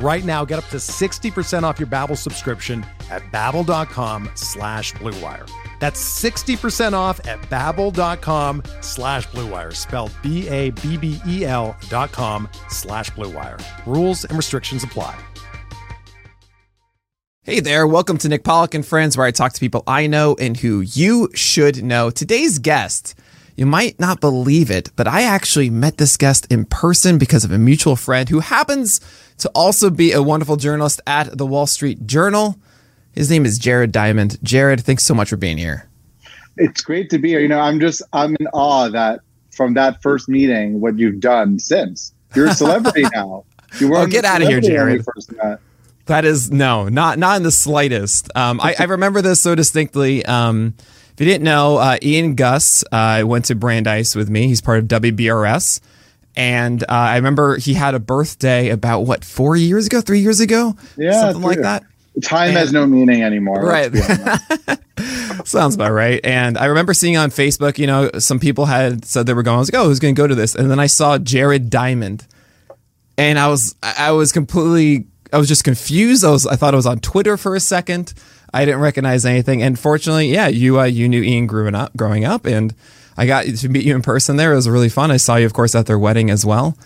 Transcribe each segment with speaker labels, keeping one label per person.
Speaker 1: Right now, get up to 60% off your Babbel subscription at babbel.com slash bluewire. That's 60% off at babbel.com slash bluewire, spelled B-A-B-B-E-L dot com slash bluewire. Rules and restrictions apply.
Speaker 2: Hey there, welcome to Nick Pollack and Friends, where I talk to people I know and who you should know. Today's guest you might not believe it, but I actually met this guest in person because of a mutual friend who happens to also be a wonderful journalist at the Wall Street Journal. His name is Jared Diamond. Jared, thanks so much for being here.
Speaker 3: It's great to be here. You know, I'm just I'm in awe that from that first meeting, what you've done since. You're a celebrity now.
Speaker 2: You were oh, get out of here, Jared. That is no, not not in the slightest. Um, I, I, remember this so distinctly. Um, if you didn't know, uh, Ian Gus uh, went to Brandeis with me. He's part of WBRS. And uh, I remember he had a birthday about what, four years ago, three years ago?
Speaker 3: Yeah.
Speaker 2: Something like that.
Speaker 3: Time and, has no meaning anymore.
Speaker 2: Right. Sounds about right. And I remember seeing on Facebook, you know, some people had said they were going. I was like, oh, who's going to go to this? And then I saw Jared Diamond. And I was, I was completely, I was just confused. I was, I thought it was on Twitter for a second. I didn't recognize anything. And fortunately, yeah, you uh, you knew Ian growing up, growing up, and I got to meet you in person there. It was really fun. I saw you, of course, at their wedding as well,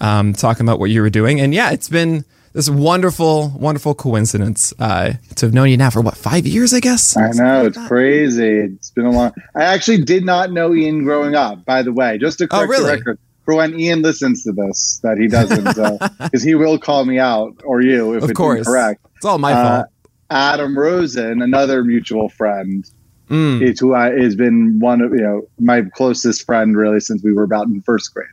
Speaker 2: um, talking about what you were doing. And yeah, it's been this wonderful, wonderful coincidence uh, to have known you now for what five years, I guess.
Speaker 3: I know like it's that. crazy. It's been a long. I actually did not know Ian growing up. By the way, just to oh, correct oh, really? the record for when Ian listens to this, that he doesn't, because uh, he will call me out or you if of it's course. incorrect.
Speaker 2: It's all my uh, fault.
Speaker 3: Adam Rosen, another mutual friend, mm. is who I, has been one of you know my closest friend really since we were about in first grade,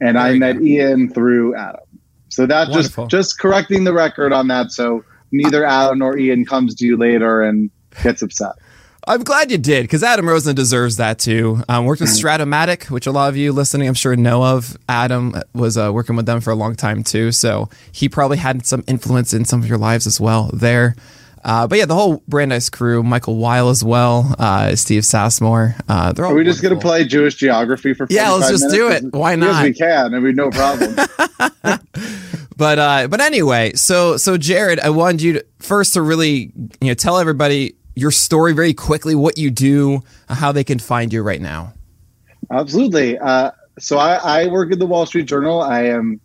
Speaker 3: and there I met go. Ian through Adam. So that Wonderful. just just correcting the record on that, so neither Adam nor Ian comes to you later and gets upset.
Speaker 2: I'm glad you did because Adam Rosen deserves that too. Um, worked with mm. Strat-O-Matic, which a lot of you listening, I'm sure, know of. Adam was uh, working with them for a long time too, so he probably had some influence in some of your lives as well there. Uh, but yeah, the whole Brandeis crew, Michael Weil as well, uh, Steve Sassmore. Uh, they're all.
Speaker 3: Are we just going to play Jewish geography for?
Speaker 2: Yeah, let's just do it. Why not?
Speaker 3: We can. I mean, no problem.
Speaker 2: but uh, but anyway, so so Jared, I wanted you to, first to really you know tell everybody your story very quickly, what you do, how they can find you right now.
Speaker 3: Absolutely. Uh, so I, I work at the Wall Street Journal. I am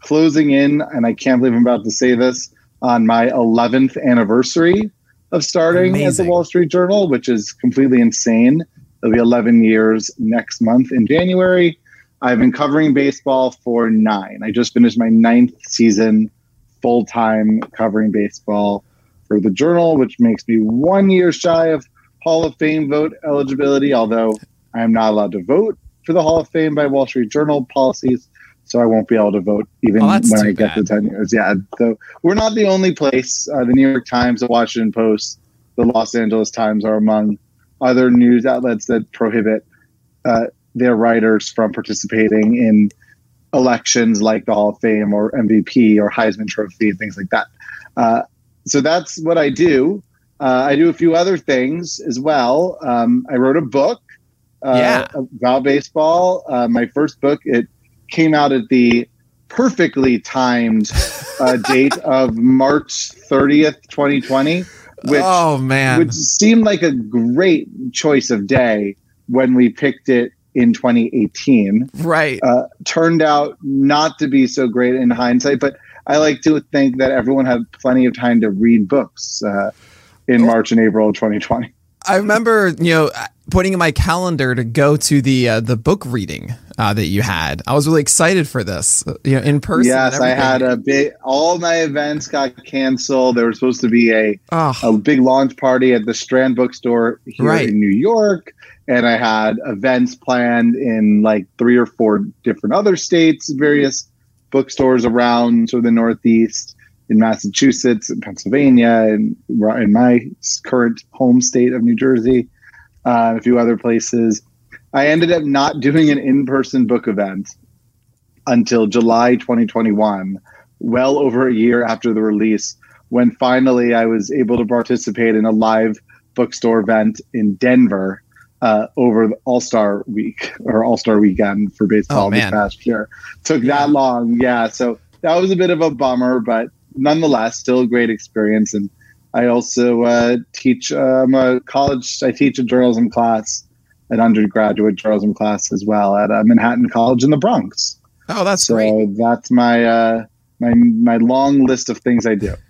Speaker 3: closing in, and I can't believe I'm about to say this on my 11th anniversary of starting Amazing. at the Wall Street Journal, which is completely insane. It'll be 11 years next month in January. I've been covering baseball for nine. I just finished my ninth season full time covering baseball for the Journal, which makes me one year shy of Hall of Fame vote eligibility, although I am not allowed to vote for the Hall of Fame by Wall Street Journal policies. So I won't be able to vote even oh, when I get to 10 years. Yeah. So we're not the only place. Uh, the New York Times, the Washington Post, the Los Angeles Times are among other news outlets that prohibit uh, their writers from participating in elections like the Hall of Fame or MVP or Heisman Trophy and things like that. Uh, so that's what I do. Uh, I do a few other things as well. Um, I wrote a book uh, yeah. about baseball. Uh, my first book it came out at the perfectly timed uh, date of March 30th, 2020. Which,
Speaker 2: oh man,
Speaker 3: which seemed like a great choice of day when we picked it in 2018.
Speaker 2: Right.
Speaker 3: Uh, turned out not to be so great in hindsight, but I like to think that everyone had plenty of time to read books uh, in March and April of 2020.
Speaker 2: I remember, you know, putting in my calendar to go to the uh, the book reading uh, that you had. I was really excited for this, you know, in person.
Speaker 3: Yes, I had a big. All my events got canceled. There was supposed to be a
Speaker 2: oh.
Speaker 3: a big launch party at the Strand Bookstore here
Speaker 2: Right.
Speaker 3: in New York, and I had events planned in like three or four different other states, various bookstores around sort of the Northeast, in Massachusetts, and Pennsylvania, and in my current home state of New Jersey, uh, a few other places. I ended up not doing an in-person book event until July 2021, well over a year after the release, when finally I was able to participate in a live bookstore event in Denver uh, over All Star Week or All Star Weekend for baseball
Speaker 2: Oh,
Speaker 3: this past year. Took that long, yeah. So that was a bit of a bummer, but nonetheless, still a great experience. And I also uh, teach. Uh, I'm a college. I teach a journalism class, an undergraduate journalism class as well at uh, Manhattan College in the Bronx.
Speaker 2: Oh, that's
Speaker 3: so
Speaker 2: great.
Speaker 3: that's my uh, my my long list of things I do.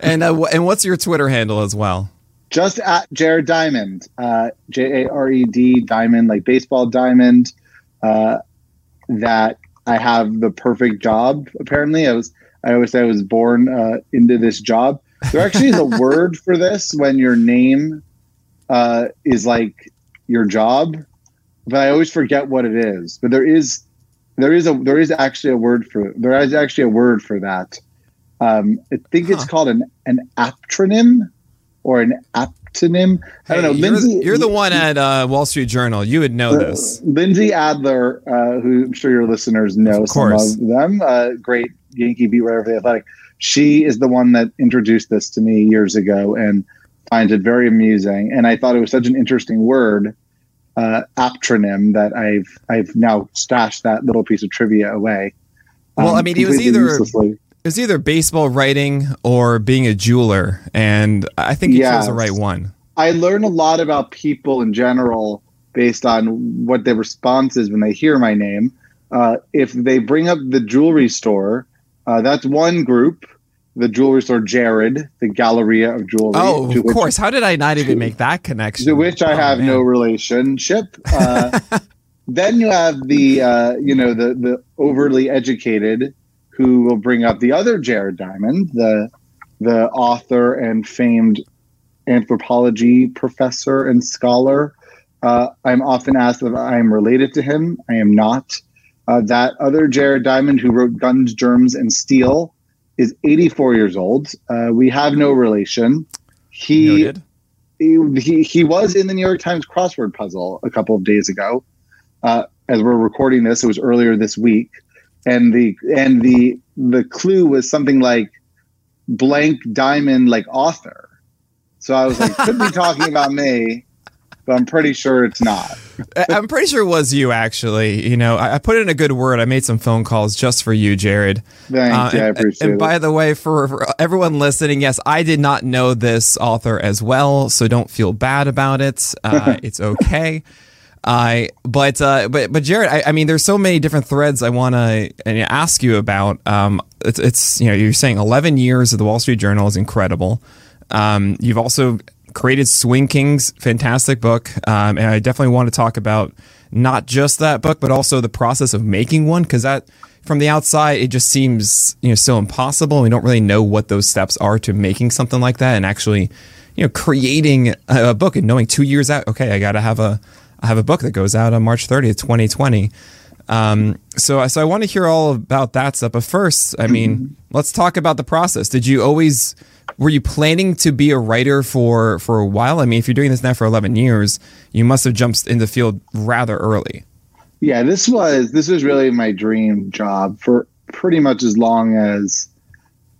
Speaker 2: And uh, wh- and what's your Twitter handle as well?
Speaker 3: Just at Jared Diamond, uh, J A R E D Diamond, like baseball diamond. Uh, that I have the perfect job. Apparently, I was. I always say I was born uh, into this job. There actually is a word for this when your name uh, is like your job, but I always forget what it is. But there is, there is a, there is actually a word for. There is actually a word for that. Um, I think it's called an an aptronym or an aptonym. I don't know.
Speaker 2: Hey, you're, Lindsey, you're the one at uh, Wall Street Journal. You would know
Speaker 3: uh,
Speaker 2: this.
Speaker 3: Lindsey Adler, uh, who I'm sure your listeners know
Speaker 2: Of
Speaker 3: some of them, uh, great Yankee beat writer for the Athletic. She is the one that introduced this to me years ago and finds it very amusing. And I thought it was such an interesting word, uh, aptronym, that I've I've now stashed that little piece of trivia away.
Speaker 2: Well, I mean, it was either-
Speaker 3: uselessly.
Speaker 2: It was either baseball writing or being a jeweler, and I think you chose the right one.
Speaker 3: I learn a lot about people in general based on what their response is when they hear my name. Uh, if they bring up the jewelry store, uh, that's one group. The jewelry store, Jared, the Galleria of Jewelry.
Speaker 2: Oh, of
Speaker 3: which-
Speaker 2: course. How did I not even make that connection?
Speaker 3: to which I
Speaker 2: Oh,
Speaker 3: have
Speaker 2: man.
Speaker 3: no relationship. Uh, then you have the uh, you know the the overly educated who will bring up the other Jared Diamond, the the author and famed anthropology professor and scholar. Uh, I'm often asked if I am related to him. I am not. Uh, that other Jared Diamond, who wrote Guns, Germs, and Steel, is 84 years old. Uh, we have no relation. He
Speaker 2: Noted.
Speaker 3: he, he was in the New York Times crossword puzzle a couple of days ago. Uh, as we're recording this, it was earlier this week, and the and the the clue was something like blank diamond like author. So I was like, could be talking about me, but I'm pretty sure it's not.
Speaker 2: I'm pretty sure it was you, actually. You know, I, I put in a good word. I made some phone calls just for you, Jared.
Speaker 3: Thank
Speaker 2: Uh,
Speaker 3: you, I
Speaker 2: and-
Speaker 3: appreciate
Speaker 2: and
Speaker 3: it.
Speaker 2: by the way, for, for everyone listening, yes, I did not know this author as well, so don't feel bad about it. Uh, it's okay. I but uh, but but Jared, I, I mean, there's so many different threads I want to ask you about. Um, it's, it's you know you're saying 11 years of the Wall Street Journal is incredible. Um, you've also created Swing Kings, fantastic book, um, and I definitely want to talk about not just that book, but also the process of making one because that from the outside it just seems you know so impossible. We don't really know what those steps are to making something like that and actually you know creating a, book and knowing two years out, okay, I got to have a I have a book that goes out on March 30th, 2020. Um, so, so I want to hear all about that stuff. But first, I mean, let's talk about the process. Did you always were you planning to be a writer for for a while? I mean, if you're doing this now for 11 years, you must have jumped in the field rather early.
Speaker 3: Yeah, this was this was really my dream job for pretty much as long as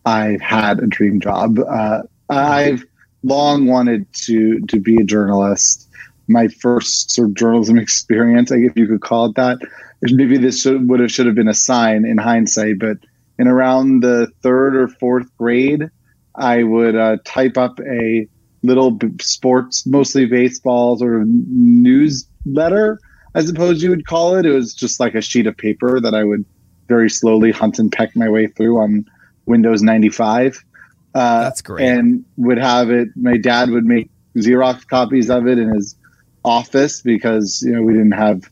Speaker 3: I've had a dream job. Uh, I've long wanted to to be a journalist. My first sort of journalism experience, I guess you could call it that. Maybe this should, would have should have been a sign in hindsight, but in around the third or fourth grade, I would uh, type up a little sports, mostly baseball, sort of newsletter I suppose you would call it. It was just like a sheet of paper that I would very slowly hunt and peck my way through on Windows 95. Uh,
Speaker 2: That's great.
Speaker 3: And would have it, my dad would make Xerox copies of it in his office because you know we didn't have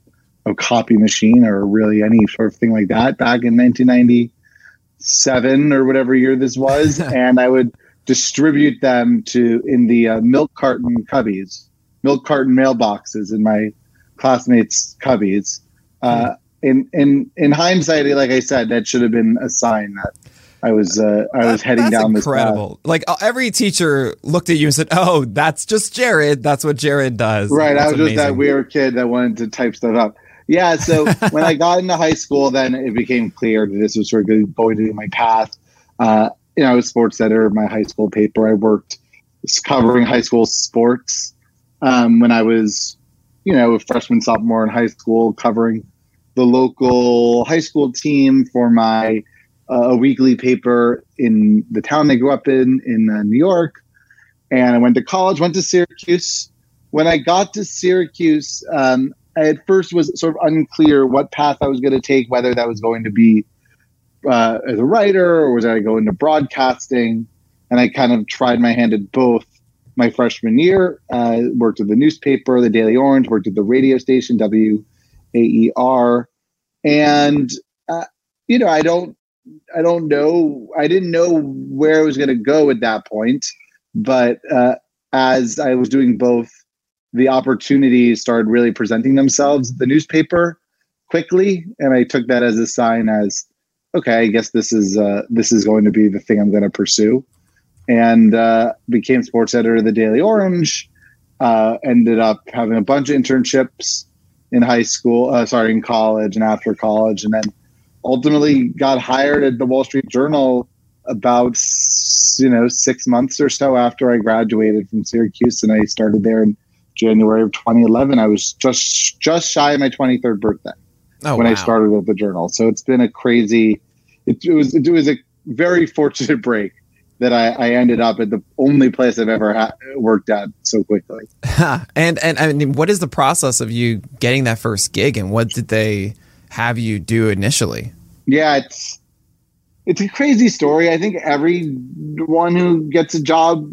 Speaker 3: a copy machine or really any sort of thing like that back in 1997 or whatever year this was, and I would distribute them to in the uh, milk carton cubbies, milk carton mailboxes in my classmates' cubbies. Uh, in in in hindsight, like I said, that should have been a sign that I was uh, I was heading
Speaker 2: that's
Speaker 3: down
Speaker 2: incredible.
Speaker 3: this path.
Speaker 2: Like uh, every teacher looked at you and said, "Oh, that's just Jared. That's what Jared does."
Speaker 3: Right.
Speaker 2: That's
Speaker 3: I was
Speaker 2: amazing.
Speaker 3: just that weird kid that wanted to type stuff up. Yeah. So when I got into high school, then it became clear that this was sort of going to be my path. Uh, you know, I was sports editor of my high school paper. I worked covering high school sports um, when I was, you know, a freshman, sophomore in high school, covering the local high school team for my uh, a weekly paper in the town they grew up in in uh, New York. And I went to college, went to Syracuse. When I got to Syracuse, um, I at first was sort of unclear what path I was going to take, whether that was going to be uh, as a writer or was I go into broadcasting. And I kind of tried my hand at both my freshman year. Uh, worked at the newspaper, the Daily Orange, worked at the radio station, WAER. And, uh, you know, I don't I don't know. I didn't know where I was going to go at that point, but uh, as I was doing both, the opportunities started really presenting themselves. The newspaper quickly, and I took that as a sign as, okay, I guess this is uh, this is going to be the thing I'm going to pursue, and uh, became sports editor of the Daily Orange. Uh, ended up having a bunch of internships in high school, uh, sorry, in college and after college, and then ultimately got hired at the Wall Street Journal about you know six months or so after I graduated from Syracuse, and I started there in January of 2011. I was just just shy of my 23rd birthday
Speaker 2: oh,
Speaker 3: when
Speaker 2: wow.
Speaker 3: I started at the Journal. So it's been a crazy. It, it was it was a very fortunate break that I, I ended up at the only place I've ever ha- worked at so quickly.
Speaker 2: and and I mean, what is the process of you getting that first gig, and what did they have you do initially?
Speaker 3: Yeah, it's it's a crazy story. I think everyone who gets a job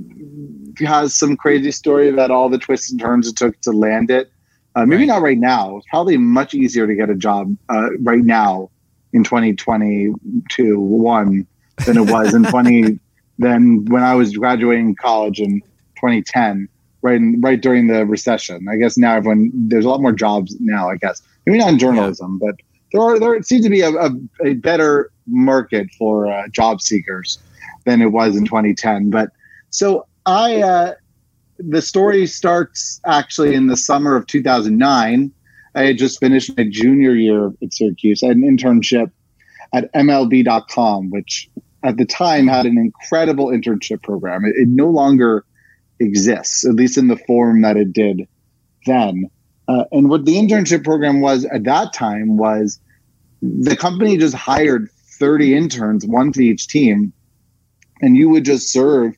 Speaker 3: has some crazy story about all the twists and turns it took to land it. Uh, maybe
Speaker 2: Right.
Speaker 3: not right now. It's probably much easier to get a job uh, right now in 2022 one than it was in 20 than when I was graduating college in 2010, right in, right during the recession. I guess now everyone there's a lot more jobs now. I guess maybe not in journalism, but there are there seems to be a, a, a better market for uh, job seekers than it was in 2010. But so I, uh, the story starts actually in the summer of 2009. I had just finished my junior year at Syracuse. I had an internship at MLB.com, which at the time had an incredible internship program. It, it no longer exists, at least in the form that it did then. Uh, and what the internship program was at that time was the company just hired 30 interns, one to each team, and you would just serve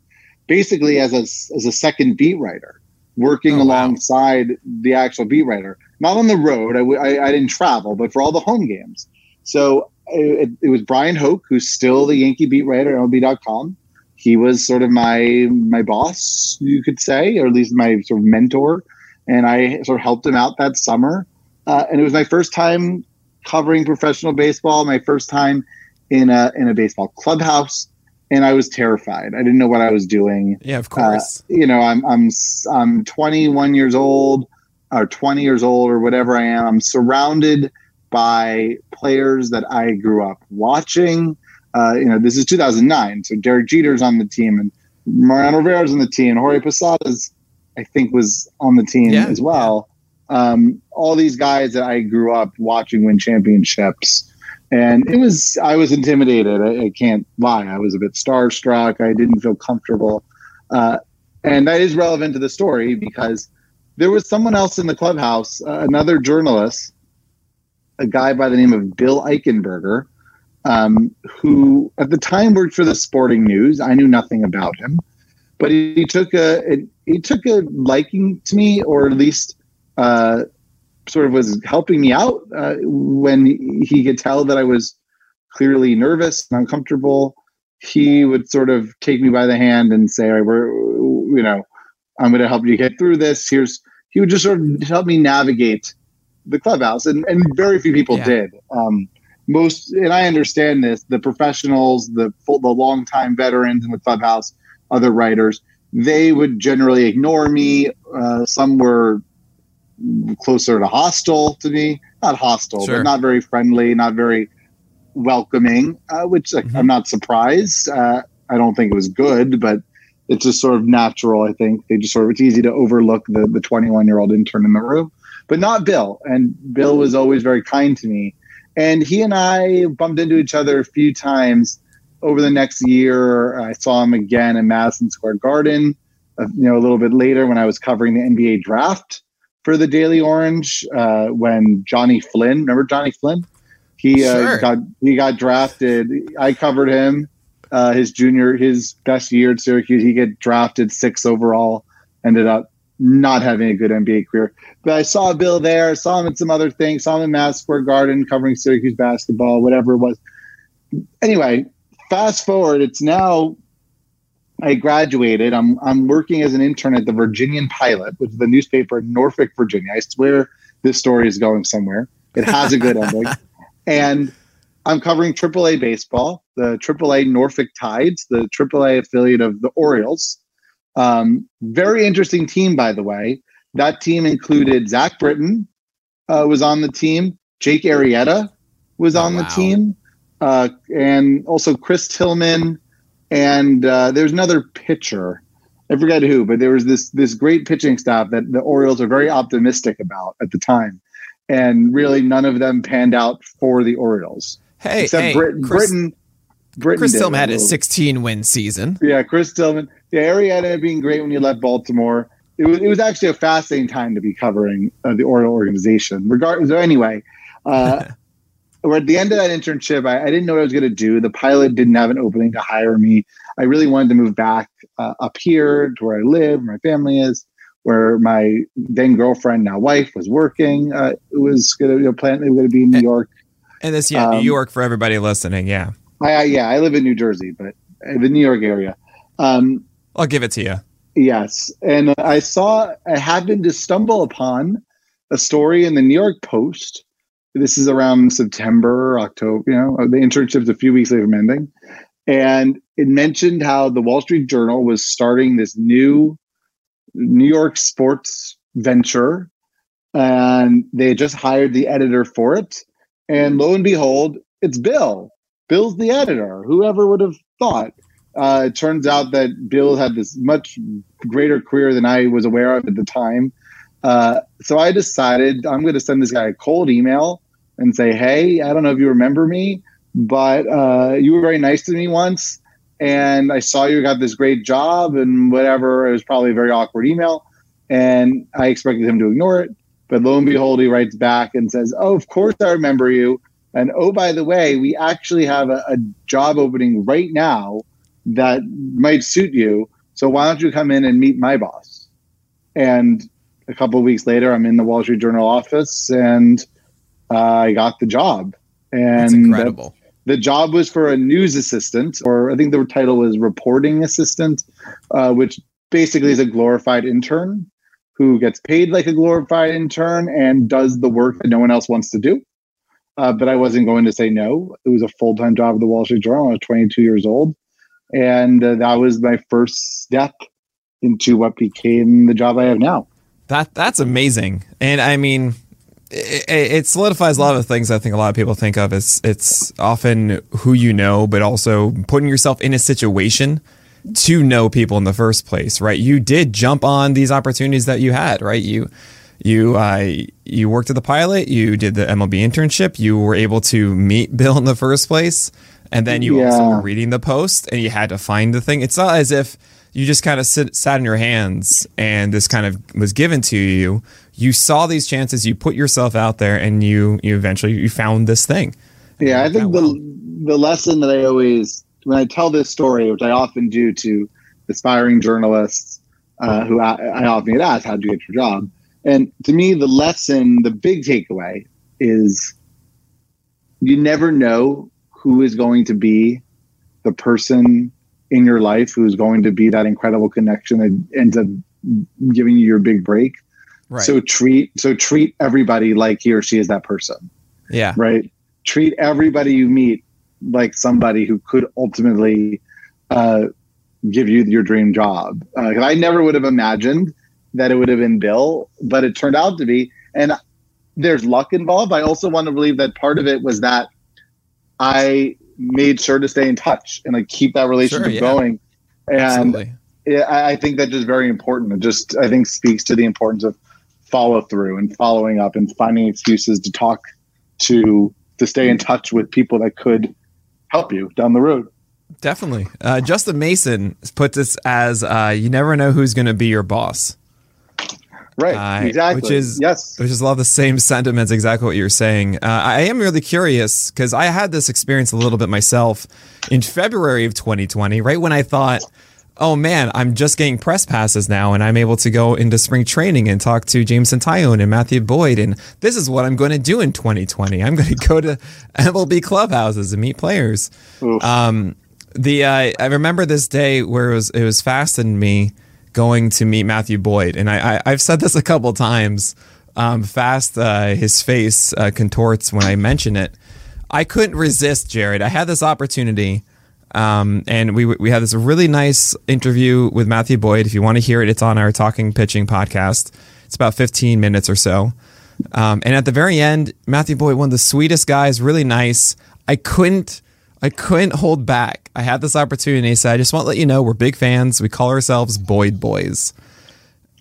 Speaker 3: basically as a, as a second beat writer, working
Speaker 2: Oh, wow.
Speaker 3: alongside the actual beat writer. Not on the road, I, w- I, I didn't travel, but for all the home games. So it, it was Bryan Hoch, who's still the Yankee beat writer at MLB.com. He was sort of my my boss, you could say, or at least my sort of mentor and I sort of helped him out that summer. Uh, and it was my first time covering professional baseball, my first time in a in a baseball clubhouse, and I was terrified. I didn't know what I was doing.
Speaker 2: Yeah, of course.
Speaker 3: You know, I'm I'm I'm 21 years old or 20 years old or whatever I am. I'm surrounded by players that I grew up watching. Uh, you know, this is 2009, so Derek Jeter's on the team and Mariano Rivera's on the team. Jorge Posada's, I think, was on the team
Speaker 2: Yeah,
Speaker 3: as well. Um, all these guys that I grew up watching win championships, and it was I was intimidated. I, I can't lie. I was a bit starstruck. I didn't feel comfortable, uh, and that is relevant to the story because there was someone else in the clubhouse, uh, another journalist, a guy by the name of Bill Eichenberger, um, who at the time worked for the Sporting News. I knew nothing about him, but he, he took a he took a liking to me, or at least uh, sort of was helping me out uh, when he could tell that I was clearly nervous and uncomfortable. He would sort of take me by the hand and say, "All right, "We're, you know, I'm going to help you get through this. Here's he would just sort of help me navigate the clubhouse, and, and very few people
Speaker 2: Yeah.
Speaker 3: did. Um, most, and I understand this, the professionals, the full, the longtime veterans in the clubhouse, other writers, they would generally ignore me. Uh, some were closer to hostile to me, not hostile,
Speaker 2: Sure.
Speaker 3: but not very friendly, not very welcoming. Uh, which like,
Speaker 2: Mhm.
Speaker 3: I'm not surprised. Uh, I don't think it was good, but it's just sort of natural. I think they just sort of it's easy to overlook the the 21 year old intern in the room, but not Bill. And Bill was always very kind to me, and he and I bumped into each other a few times over the next year. I saw him again in Madison Square Garden. Uh, you know, a little bit later when I was covering the NBA draft for the Daily Orange, uh, when Johnny Flynn, remember Johnny Flynn? He uh,
Speaker 2: Sure.
Speaker 3: got he got drafted. I covered him uh, his junior, his best year at Syracuse. He get drafted six overall. Ended up not having a good NBA career. But I saw Bill there. Saw him at some other things. Saw him in Madison Square Garden covering Syracuse basketball, whatever it was. Anyway, fast forward. It's now. I graduated. I'm I'm working as an intern at the Virginian Pilot, which is the newspaper in Norfolk, Virginia. I swear this story is going somewhere. It has a good ending. And I'm covering AAA baseball, the AAA Norfolk Tides, the AAA affiliate of the Orioles. Um, very interesting team, by the way. That team included Zach Britton uh, was on the team, Jake Arrieta was
Speaker 2: Oh,
Speaker 3: on the team, uh, and also Chris Tillman, and uh, there's another pitcher. I forget who, but there was this this great pitching staff that the Orioles are very optimistic about at the time, and really none of them panned out for the Orioles
Speaker 2: Hey,
Speaker 3: except
Speaker 2: hey,
Speaker 3: Brit-
Speaker 2: Chris,
Speaker 3: Britton. Britton
Speaker 2: Chris Tillman had a 16 win season.
Speaker 3: Yeah, Chris Tillman. Yeah, Arrieta being great when you left Baltimore. It was, it was actually a fascinating time to be covering uh, the Oriole organization. Regard so anyway, uh, we're at the end of that internship. I, I didn't know what I was going to do. The pilot didn't have an opening to hire me. I really wanted to move back uh, up here to where I live, where my family is, where my then girlfriend, now wife, was working. Uh, it was going to you know, plan. It was going to be in New York.
Speaker 2: And this, yeah, New
Speaker 3: Um,
Speaker 2: York for everybody listening. Yeah.
Speaker 3: I, I yeah, I live in New Jersey, but uh, the New York area. Um,
Speaker 2: I'll give it to you.
Speaker 3: Yes, and I saw I happened to stumble upon a story in the New York Post. This is around September, October. You know, the internship's a few weeks later from ending, and it mentioned how the Wall Street Journal was starting this new New York sports venture, and they just hired the editor for it. And lo and behold, it's Bill. Bill's the editor. Whoever would have thought? Uh, it turns out that Bill had this much greater career than I was aware of at the time. Uh, so I decided I'm going to send this guy a cold email and say, "Hey, I don't know if you remember me, but uh, you were very nice to me once, and I saw you got this great job and whatever." It was probably a very awkward email, and I expected him to ignore it. But lo and behold, he writes back and says, "Oh, of course I remember you." And oh, by the way, we actually have a, a job opening right now that might suit you. So why don't you come in and meet my boss? And a couple weeks later, I'm in the Wall Street Journal office, and uh, I got the job. And
Speaker 2: That's incredible.
Speaker 3: the job was for a news assistant, or I think the title was reporting assistant, uh, which basically is a glorified intern who gets paid like a glorified intern and does the work that no one else wants to do. Uh, but I wasn't going to say no. It was a full time job at the Wall Street Journal. I was 22 years old. And uh, that was my first step into what became the job I have now.
Speaker 2: That that's amazing, and I mean, it, it solidifies a lot of the things I think a lot of people think of. It's it's often who you know, but also putting yourself in a situation to know people in the first place, right? You did jump on these opportunities that you had, right? You you uh, you worked at the pilot, you did the MLB internship, you were able to meet Bill in the first place, and then you also were reading the post, and you had to find the thing. It's not as if you just kind of sit, sat in your hands and this kind of was given to you. You saw these chances, you put yourself out there, and you you eventually you found this thing.
Speaker 3: Yeah, I think the
Speaker 2: well.
Speaker 3: the lesson that I always when I tell this story, which I often do to aspiring journalists uh, who I, I often get asked, "How did you get your job?" And to me, the lesson, the big takeaway, is you never know who is going to be the person in your life who is going to be that incredible connection that ends up giving you your big break.
Speaker 2: Right.
Speaker 3: So treat so treat everybody like he or she is that person.
Speaker 2: yeah.
Speaker 3: Right. Treat everybody you meet like somebody who could ultimately uh, give you your dream job. Uh, I never would have imagined that it would have been Bill, but it turned out to be. And there's luck involved. I also want to believe that part of it was that I made sure to stay in touch and like keep that relationship
Speaker 2: Sure, yeah.
Speaker 3: going. And
Speaker 2: Absolutely.
Speaker 3: I think that's just very important. It just I think speaks to the importance of follow through and following up and finding excuses to talk to to stay in touch with people that could help you down the road.
Speaker 2: Definitely. Uh, Justin Mason put this as uh, you never know who's going to be your boss.
Speaker 3: Right.
Speaker 2: Uh,
Speaker 3: exactly.
Speaker 2: which is-
Speaker 3: yes.
Speaker 2: which is a lot of the same sentiments, exactly what you're saying. Uh, I am really curious because I had this experience a little bit myself in February of 2020, right when I thought, oh man, I'm just getting press passes now and I'm able to go into spring training and talk to Jameson Taillon and Matthew Boyd. And this is what I'm going to do in 2020. I'm going to go to MLB clubhouses and meet players. Um, the uh, I remember this day where it was it was fastened me going to meet Matthew Boyd, and I, I I've said this a couple times. Um, fast, uh, his face uh, contorts when I mention it. I couldn't resist, Jared. I had this opportunity, um, and we we had this really nice interview with Matthew Boyd. If you want to hear it, it's on our Talking Pitching podcast. It's about 15 minutes or so. Um, and at the very end, Matthew Boyd, one of the sweetest guys, really nice. I couldn't, I couldn't hold back. I had this opportunity. Said, "I just want to let you know we're big fans. We call ourselves Boyd Boys."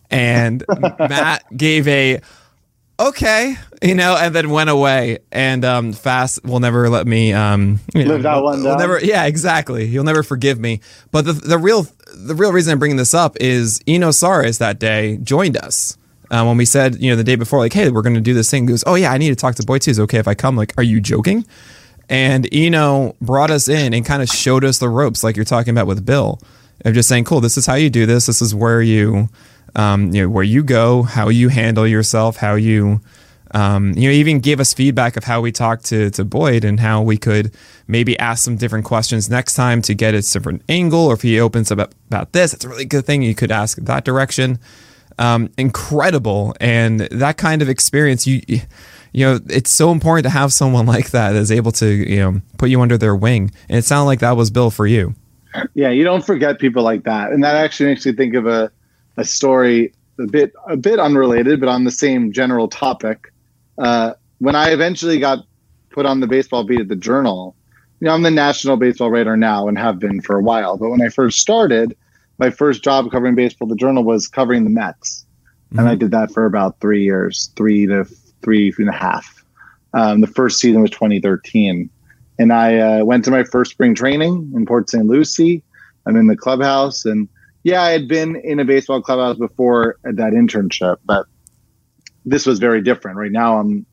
Speaker 2: And Matt gave a okay, you know, and then went away. And um, Fast will never let me um, you know,
Speaker 3: Live that one down.
Speaker 2: never, yeah, exactly. He'll never forgive me. But the the real the real reason I'm bringing this up is Eno Sarris that day joined us. Uh, when we said, you know, the day before, like, hey, we're going to do this thing, he goes, oh, yeah, I need to talk to Boyd too. Is okay if I come? Like, are you joking? And Eno brought us in and kind of showed us the ropes, like you're talking about with Bill, of just saying, cool, this is how you do this. This is where you, um, you know, where you go, how you handle yourself, how you, um, you know, even gave us feedback of how we talked to, to Boyd and how we could maybe ask some different questions next time to get a different angle. Or if he opens up about this, it's a really good thing. You could ask that direction. Um, incredible. And that kind of experience, you, you know, it's so important to have someone like that that's able to, you know, put you under their wing. And it sounded like that was Bill for you.
Speaker 3: Yeah, you don't forget people like that. And that actually makes me think of a, a story a bit a bit unrelated, but on the same general topic. Uh, when I eventually got put on the baseball beat at the Journal, you know, I'm the national baseball writer now and have been for a while. But when I first started, my first job covering baseball, the Journal was covering the Mets, and I did that for about three years, three to three and a half. Um, the first season was 2013, and I uh, went to my first spring training in Port St. Lucie. I'm in the clubhouse, and yeah, I had been in a baseball clubhouse before at that internship, but this was very different. Right now, I'm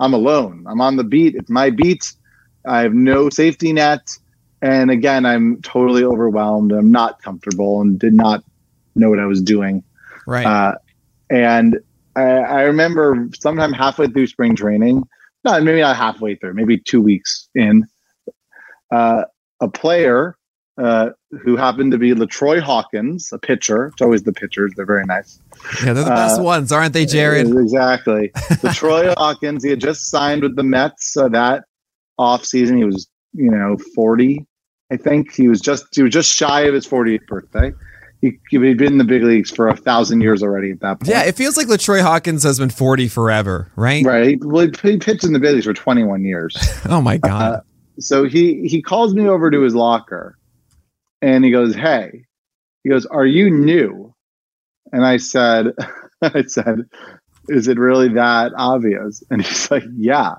Speaker 3: I'm alone. I'm on the beat. It's my beat. I have no safety net, and again, I'm totally overwhelmed. I'm not comfortable and did not know what I was doing.
Speaker 2: Right.
Speaker 3: Uh, and I, I remember sometime halfway through spring training, not maybe not halfway through, maybe two weeks in, uh, a player uh, who happened to be LaTroy Hawkins, a pitcher. It's always the pitchers; they're very nice.
Speaker 2: yeah, they're the best
Speaker 3: uh,
Speaker 2: ones, aren't they, Jared?
Speaker 3: Exactly. LaTroy Hawkins. He had just signed with the Mets so that off season. He was, you know, forty. I think he was just he was just shy of his 40th birthday. He, he'd been in the big leagues for a thousand years already at that point.
Speaker 2: Yeah, it feels like LaTroy Hawkins has been 40 forever, right?
Speaker 3: Right. Well, he he pitched in the big leagues for 21 years.
Speaker 2: Oh my God.
Speaker 3: Uh, so he he calls me over to his locker and he goes, Hey, he goes, Are you new? And I said, I said, Is it really that obvious? And he's like, Yeah.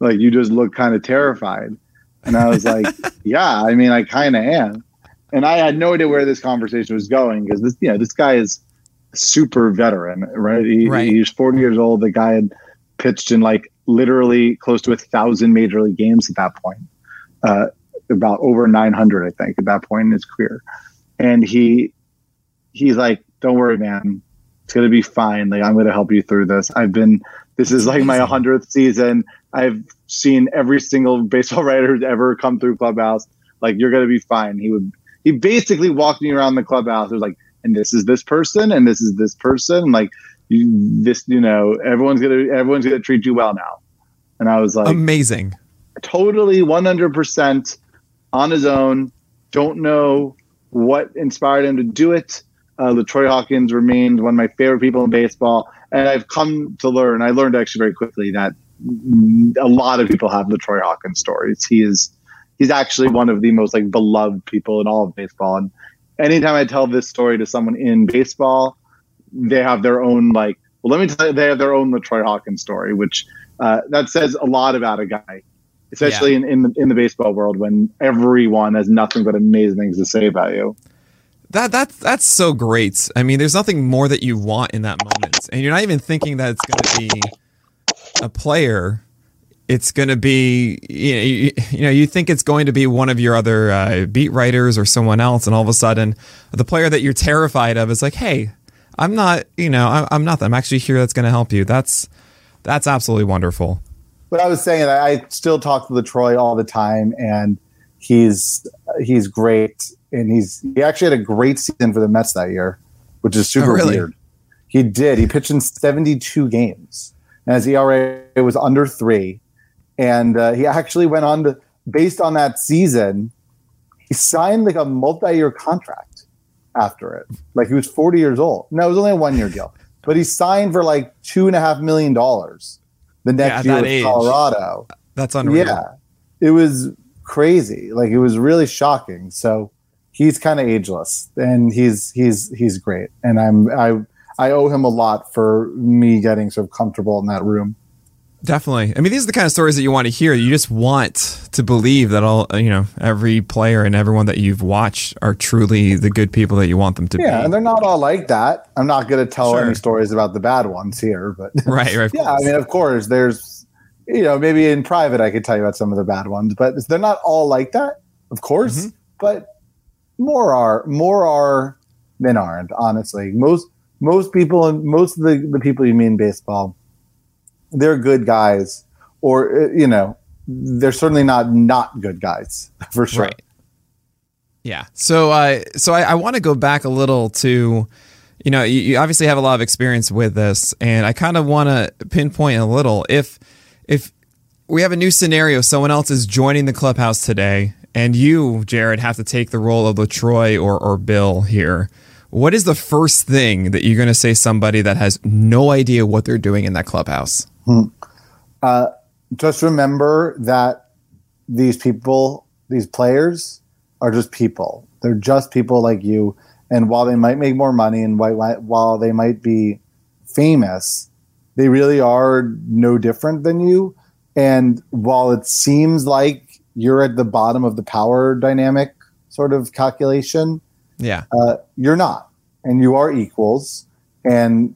Speaker 3: Like you just look kind of terrified. And I was like, Yeah, I mean, I kind of am. And I had no idea where this conversation was going because this, you know, this guy is super veteran, right? He,
Speaker 2: Right.
Speaker 3: He's 40 years old. The guy had pitched in like literally close to a thousand major league games at that point, uh, about over 900, I think, at that point in his career. And he, he's like, "Don't worry, man. It's gonna be fine. Like I'm gonna help you through this. I've been. This is like my hundredth season. I've seen every single baseball writer who's ever come through clubhouse. Like you're gonna be fine. He would. He basically walked me around the clubhouse. It was like, and this is this person, and this is this person. And like
Speaker 4: you, this, you know, everyone's gonna everyone's gonna treat you well now. And I was like,
Speaker 2: amazing,
Speaker 4: totally, one hundred percent on his own. Don't know what inspired him to do it. Uh, LaTroy Hawkins remained one of my favorite people in baseball, and I've come to learn. I learned actually very quickly that a lot of people have LaTroy Hawkins stories. He is he's actually one of the most like beloved people in all of baseball. And anytime I tell this story to someone in baseball, they have their own like. Well, let me tell you, they have their own LaTroy Hawkins story, which uh, that says a lot about a guy, especially yeah. in in the, in the baseball world when everyone has nothing but amazing things to say about you.
Speaker 2: That that's that's so great. I mean, there's nothing more that you want in that moment, and you're not even thinking that it's going to be a player. It's going to be you know, you, you, know you think it's going to be one of your other uh, beat writers or someone else, and all of a sudden the player that you're terrified of is like, hey, I'm not you know I'm, I'm not. I'm actually here. That's going to help you. That's that's absolutely wonderful.
Speaker 3: But I was saying that I still talk to LaTroy all the time, and he's he's great, and he's he actually had a great season for the Mets that year, which is super oh, really? weird. He did. He pitched in 72 games, and his ERA was under three, and uh, he actually went on to, based on that season, he signed like a multi-year contract after it. Like he was 40 years old. No, it was only a one-year deal but he signed for like two and a half million dollars the next yeah, year age. Colorado.
Speaker 2: That's unreal.
Speaker 3: Yeah, it was crazy. Like it was really shocking. So he's kind of ageless, and he's he's he's great. And I'm I I owe him a lot for me getting sort of comfortable in that room.
Speaker 2: Definitely. I mean, these are the kind of stories that you want to hear. You just want to believe that all, you know, every player and everyone that you've watched are truly the good people that you want them to
Speaker 3: yeah,
Speaker 2: be.
Speaker 3: Yeah, and they're not all like that. I'm not going to tell sure. any stories about the bad ones here, but
Speaker 2: right, right.
Speaker 3: yeah, I mean, of course, there's, you know, maybe in private I could tell you about some of the bad ones, but they're not all like that, of course. Mm-hmm. But more are more are than aren't. Honestly, most most people and most of the the people you meet in baseball they're good guys, or uh, you know, they're certainly not not good guys for sure. Right.
Speaker 2: Yeah. So, uh, so I, I want to go back a little to, you know, you, you obviously have a lot of experience with this, and I kind of want to pinpoint a little if if we have a new scenario, someone else is joining the clubhouse today, and you, Jared, have to take the role of LaTroy or or Bill here. What is the first thing that you're going to say somebody that has no idea what they're doing in that clubhouse? Hmm.
Speaker 3: Uh, just remember that these people, these players, are just people. They're just people like you. And while they might make more money and while they might be famous, they really are no different than you. And while it seems like you're at the bottom of the power dynamic sort of calculation,
Speaker 2: yeah,
Speaker 3: uh, you're not, and you are equals. And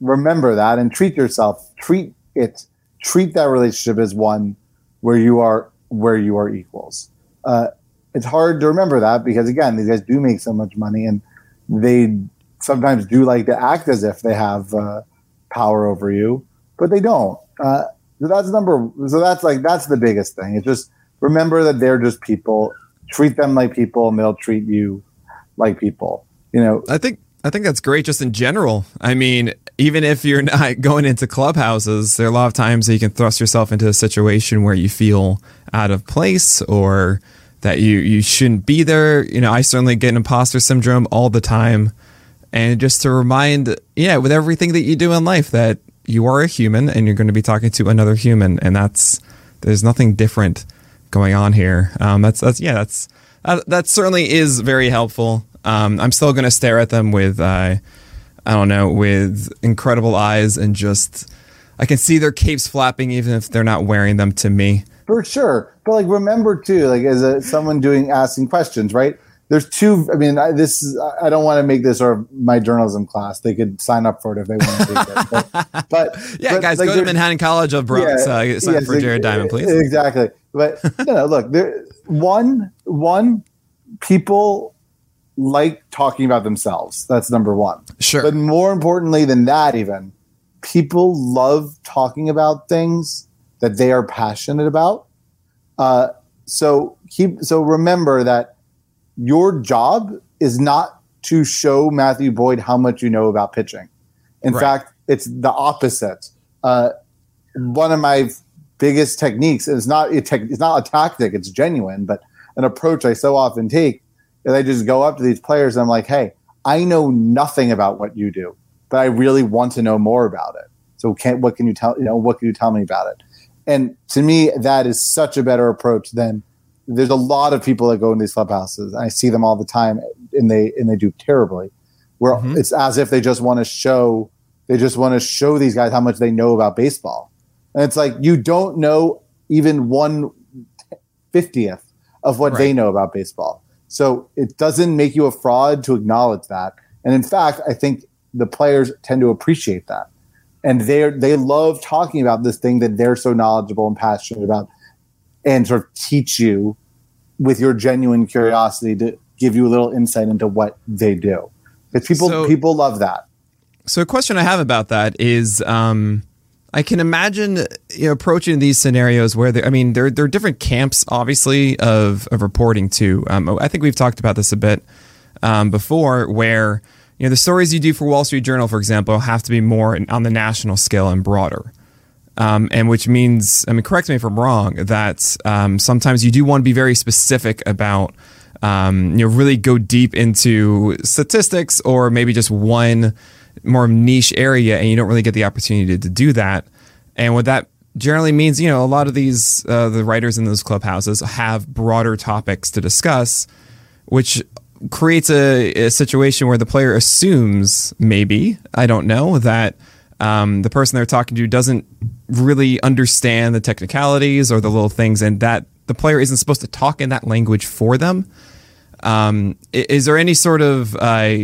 Speaker 3: remember that, and treat yourself, treat it treat that relationship as one where you are where you are equals. Uh, it's hard to remember that because again, these guys do make so much money, and they sometimes do like to act as if they have uh, power over you, but they don't. Uh, so that's number. So that's like that's the biggest thing. It's just remember that they're just people. Treat them like people, and they'll treat you like people. You know,
Speaker 2: I think I think that's great just in general. I mean, even if you're not going into clubhouses, there are a lot of times that you can thrust yourself into a situation where you feel out of place or that you, you shouldn't be there. You know, I certainly get imposter syndrome all the time. And just to remind, yeah, with everything that you do in life, that you are a human and you're going to be talking to another human. And that's, there's nothing different going on here. Um, that's, that's, yeah, that's, that, that certainly is very helpful. Um, I'm still going to stare at them with, uh, I don't know, with incredible eyes and just I can see their capes flapping even if they're not wearing them to me.
Speaker 3: For sure. But like remember too, like as a someone doing asking questions, right? There's two I mean, I, this is, I don't want to make this or my journalism class. They could sign up for it if they want to take it. But, but
Speaker 2: yeah,
Speaker 3: but,
Speaker 2: guys, like, go to Manhattan College of Bronx. Yeah, uh, sign yes, for Jared Diamond, please.
Speaker 3: Exactly. But you know, look, there one one people like talking about themselves. That's number one.
Speaker 2: Sure.
Speaker 3: But more importantly than that, even people love talking about things that they are passionate about. Uh, so keep so remember that your job is not to show Matthew Boyd how much you know about pitching. In right. fact, it's the opposite. Uh, one of my biggest techniques is not a tech, it's not a tactic, it's genuine, but an approach I so often take is I just go up to these players and I'm like, hey, I know nothing about what you do, but I really want to know more about it. So can what can you tell you know what can you tell me about it? And to me, that is such a better approach than there's a lot of people that go in these clubhouses. I see them all the time, and they and they do terribly. Where mm-hmm. it's as if they just want to show they just want to show these guys how much they know about baseball, and it's like you don't know even one fiftieth of what right. they know about baseball. So it doesn't make you a fraud to acknowledge that. And in fact, I think the players tend to appreciate that. And they they love talking about this thing that they're so knowledgeable and passionate about and sort of teach you with your genuine curiosity to give you a little insight into what they do. Because people so, people love that.
Speaker 2: So a question I have about that is um I can imagine you know, approaching these scenarios where I mean, there, there are different camps, obviously, of, of reporting too. Um, I think we've talked about this a bit um, before, where you know the stories you do for Wall Street Journal, for example, have to be more on the national scale and broader. Um, and which means, I mean, correct me if I'm wrong, that um, sometimes you do want to be very specific about, um, you know, really go deep into statistics or maybe just one more niche area and you don't really get the opportunity to, to do that. And what that generally means, you know, a lot of these, uh, the writers in those clubhouses have broader topics to discuss, which creates a, a situation where the player assumes, maybe, I don't know, that um, the person they're talking to doesn't really understand the technicalities or the little things, and that the player isn't supposed to talk in that language for them. Um, is there any sort of uh,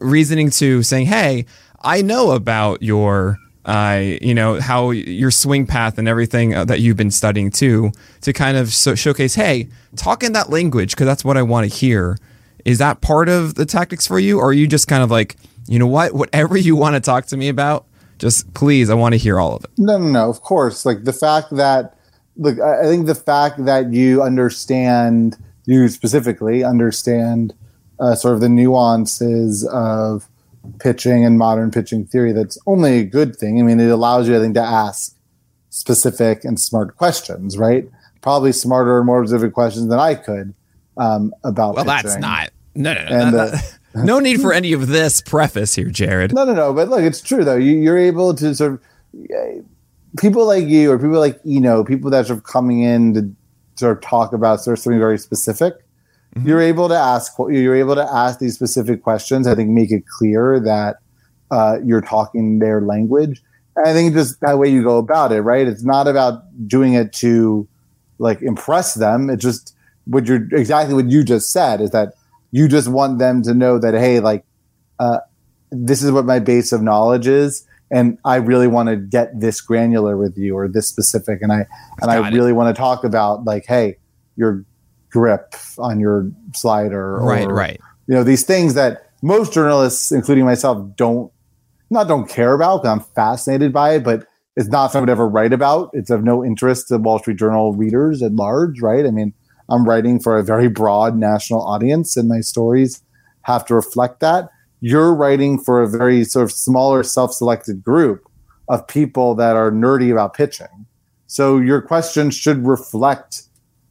Speaker 2: reasoning to saying, "Hey, I know about your, uh, you know, how your swing path and everything uh, that you've been studying too," to kind of so- showcase, "Hey, talk in that language because that's what I want to hear." Is that part of the tactics for you, or are you just kind of like, you know what, whatever you want to talk to me about, just please, I want to hear all of it.
Speaker 3: No, no, no. Of course, like the fact that, look, I think the fact that you understand you specifically understand uh, sort of the nuances of pitching and modern pitching theory that's only a good thing. I mean, it allows you, I think, to ask specific and smart questions, right? Probably smarter and more specific questions than I could um, about.
Speaker 2: Well, pitching. that's not. No, no, no. And, uh, no need for any of this preface here, Jared.
Speaker 3: No, no, no. But look, it's true though. You, are able to sort of people like you or people like you know people that are coming in to sort of talk about sort of something very specific. Mm-hmm. You're able to ask you're able to ask these specific questions. I think make it clear that uh, you're talking their language. And I think just that way you go about it, right? It's not about doing it to like impress them. It's just what you're exactly what you just said is that you just want them to know that hey, like uh, this is what my base of knowledge is, and I really want to get this granular with you or this specific, and I and Got I it. really want to talk about like, hey, your grip on your slider, or,
Speaker 2: right, right.
Speaker 3: You know these things that most journalists, including myself, don't not don't care about. I'm fascinated by it, but it's not something I would ever write about. It's of no interest to Wall Street Journal readers at large, right? I mean, I'm writing for a very broad national audience, and my stories have to reflect that you're writing for a very sort of smaller self-selected group of people that are nerdy about pitching. So your question should reflect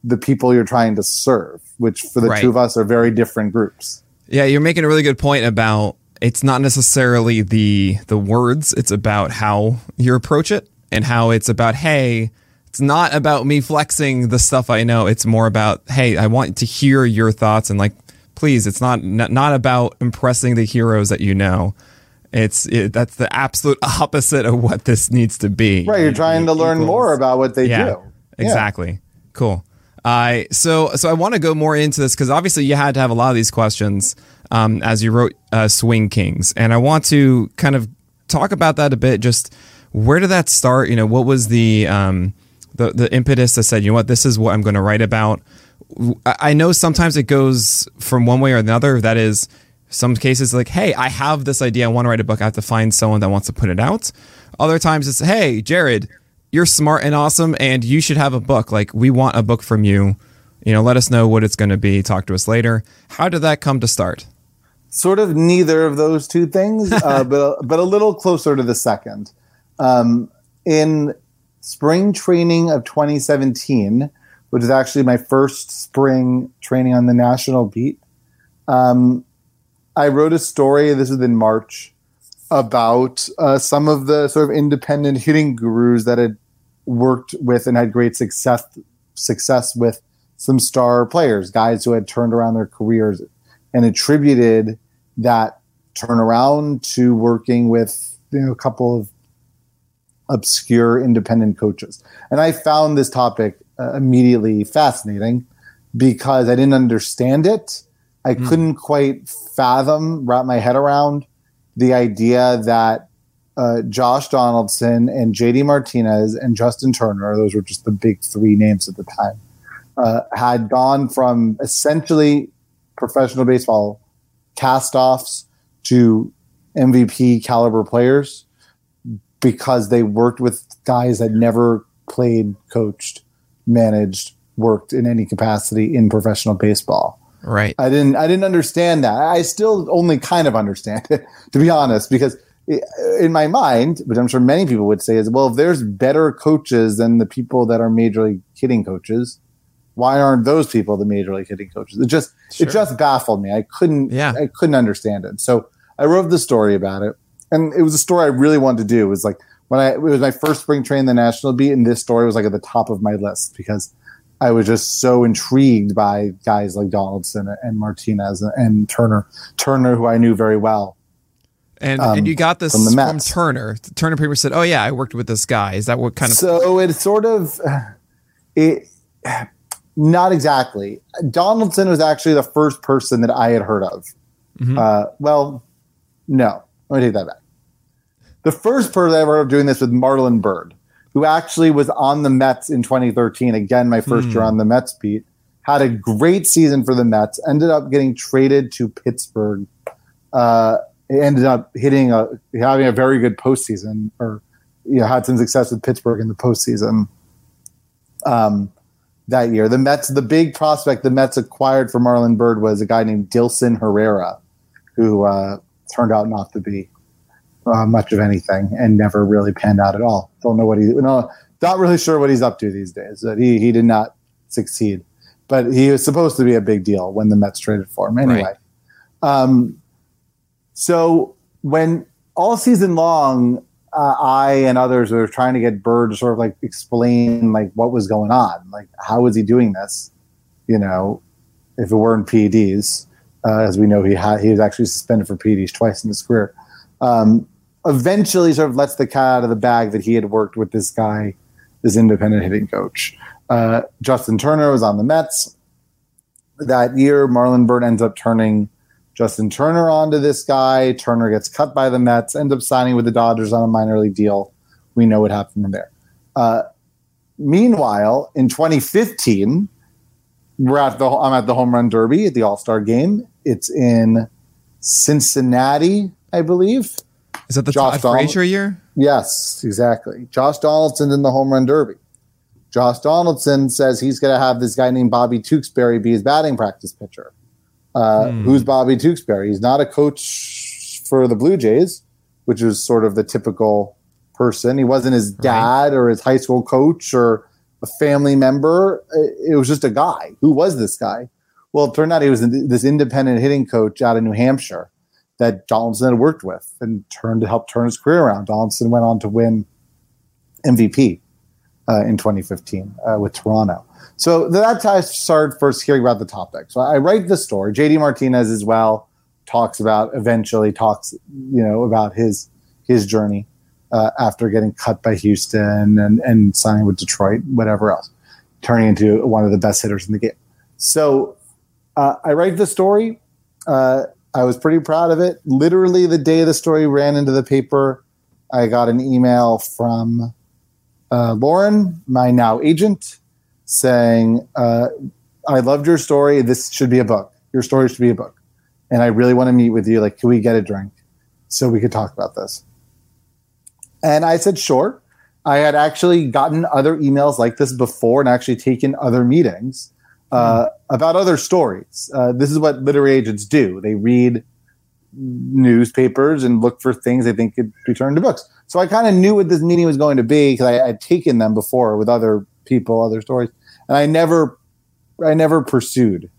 Speaker 3: the people you're trying to serve, which for the right. two of us are very different groups.
Speaker 2: Yeah, you're making a really good point about it's not necessarily the the words, it's about how you approach it and how it's about hey, it's not about me flexing the stuff I know. It's more about hey, I want to hear your thoughts and like please, it's not not about impressing the heroes that you know. It's it, that's the absolute opposite of what this needs to be.
Speaker 3: Right, you're trying to learn more about what they
Speaker 2: yeah,
Speaker 3: do.
Speaker 2: Exactly. Yeah. Cool. I uh, so so I want to go more into this because obviously you had to have a lot of these questions um, as you wrote uh, Swing Kings, and I want to kind of talk about that a bit. Just where did that start? You know, what was the um, the the impetus that said, you know what, this is what I'm going to write about. I know sometimes it goes from one way or another. That is, some cases like, hey, I have this idea. I want to write a book. I have to find someone that wants to put it out. Other times it's, hey, Jared, you're smart and awesome, and you should have a book. Like, we want a book from you. You know, let us know what it's going to be. Talk to us later. How did that come to start?
Speaker 3: sort of neither of those two things, uh, but but a little closer to the second. Um, in spring training of 2017, which is actually my first spring training on the national beat, um, I wrote a story. This was in March about uh, some of the sort of independent hitting gurus that had worked with and had great success success with some star players, guys who had turned around their careers, and attributed that turnaround to working with you know a couple of obscure independent coaches. And I found this topic uh, immediately fascinating because I didn't understand it. I mm. couldn't quite fathom, wrap my head around the idea that uh, Josh Donaldson and JD Martinez and Justin Turner, those were just the big three names at the time, uh, had gone from essentially professional baseball cast offs to MVP caliber players because they worked with guys that never played, coached, managed, worked in any capacity in professional baseball.
Speaker 2: Right.
Speaker 3: I didn't I didn't understand that. I still only kind of understand it to be honest because in my mind, which I'm sure many people would say is well if there's better coaches than the people that are major league hitting coaches, why aren't those people the major league hitting coaches? It just sure. it just baffled me. I couldn't yeah. I couldn't understand it. So I wrote the story about it and it was a story I really wanted to do. It was like when I it was my first spring train the national beat, and this story was like at the top of my list because I was just so intrigued by guys like Donaldson and Martinez and Turner, Turner, who I knew very well.
Speaker 2: And, um, and you got this from, from Turner. Turner paper said, "Oh yeah, I worked with this guy." Is that what kind of?
Speaker 3: So it sort of it not exactly. Donaldson was actually the first person that I had heard of. Mm-hmm. Uh, well, no, let me take that back. The first person I ever heard of doing this was Marlon Byrd, who actually was on the Mets in 2013. Again, my first mm. year on the Mets beat. Had a great season for the Mets. Ended up getting traded to Pittsburgh. Uh, ended up hitting a having a very good postseason, or you know, had some success with Pittsburgh in the postseason. Um, that year, the Mets, the big prospect the Mets acquired for Marlon Byrd was a guy named Dilson Herrera, who uh, turned out not to be uh, much of anything and never really panned out at all. Don't know what he, no, not really sure what he's up to these days. That he he did not succeed, but he was supposed to be a big deal when the Mets traded for him. Anyway, right. um, so when all season long, uh, I and others were trying to get Byrd to sort of like explain like what was going on, like how was he doing this, you know, if it weren't PEDs. Uh, as we know, he had he was actually suspended for PEDs twice in his career. Um, eventually sort of lets the cat out of the bag that he had worked with this guy, this independent hitting coach. Uh, Justin Turner was on the Mets that year. Marlon Byrd ends up turning Justin Turner onto this guy. Turner gets cut by the Mets, ends up signing with the Dodgers on a minor league deal. We know what happened from there. Uh, meanwhile, in 2015, we're at the I'm at the home run derby at the All Star game. It's in Cincinnati, I believe.
Speaker 2: Is that the Josh Todd Frazier year?
Speaker 3: Yes, exactly. Josh Donaldson in the home run derby. Josh Donaldson says he's going to have this guy named Bobby Tewksbury be his batting practice pitcher. Uh, hmm. Who's Bobby Tewksbury? He's not a coach for the Blue Jays, which is sort of the typical person. He wasn't his dad right. or his high school coach or a family member. It was just a guy. Who was this guy? Well, it turned out he was this independent hitting coach out of New Hampshire that Donaldson had worked with and turned to help turn his career around. Donaldson went on to win MVP uh, in 2015 uh, with Toronto. So that's how I started first hearing about the topic. So I write the story. JD Martinez as well talks about eventually talks you know about his his journey uh, after getting cut by Houston and and signing with Detroit, whatever else, turning into one of the best hitters in the game. So uh, I write the story. I was pretty proud of it. Literally, the day the story ran into the paper, I got an email from uh, Lauren, my now agent, saying, uh, I loved your story. This should be a book. Your story should be a book. And I really want to meet with you. Like, can we get a drink so we could talk about this? And I said, sure. I had actually gotten other emails like this before and actually taken other meetings uh, about other stories. Uh, this is what literary agents do. They read newspapers and look for things they think could be turned into books. So I kind of knew what this meeting was going to be because I had taken them before with other people, other stories, and I never, I never pursued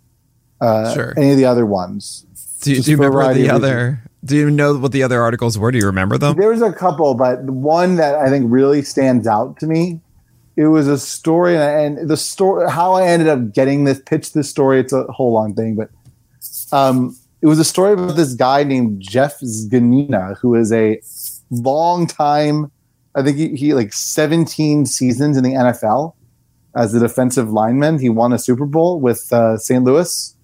Speaker 3: uh,
Speaker 2: Sure.
Speaker 3: any of the other ones.
Speaker 2: Do you, do you remember the other? Do you know what the other articles were? Do you remember them?
Speaker 3: There was a couple, but one that I think really stands out to me. It was a story, and the story, how I ended up getting this, pitch this story. It's a whole long thing, but um, it was a story about this guy named Jeff Zgonina, who is a long time. I think he, he like 17 seasons in the NFL as a defensive lineman. He won a Super Bowl with uh, St. Louis.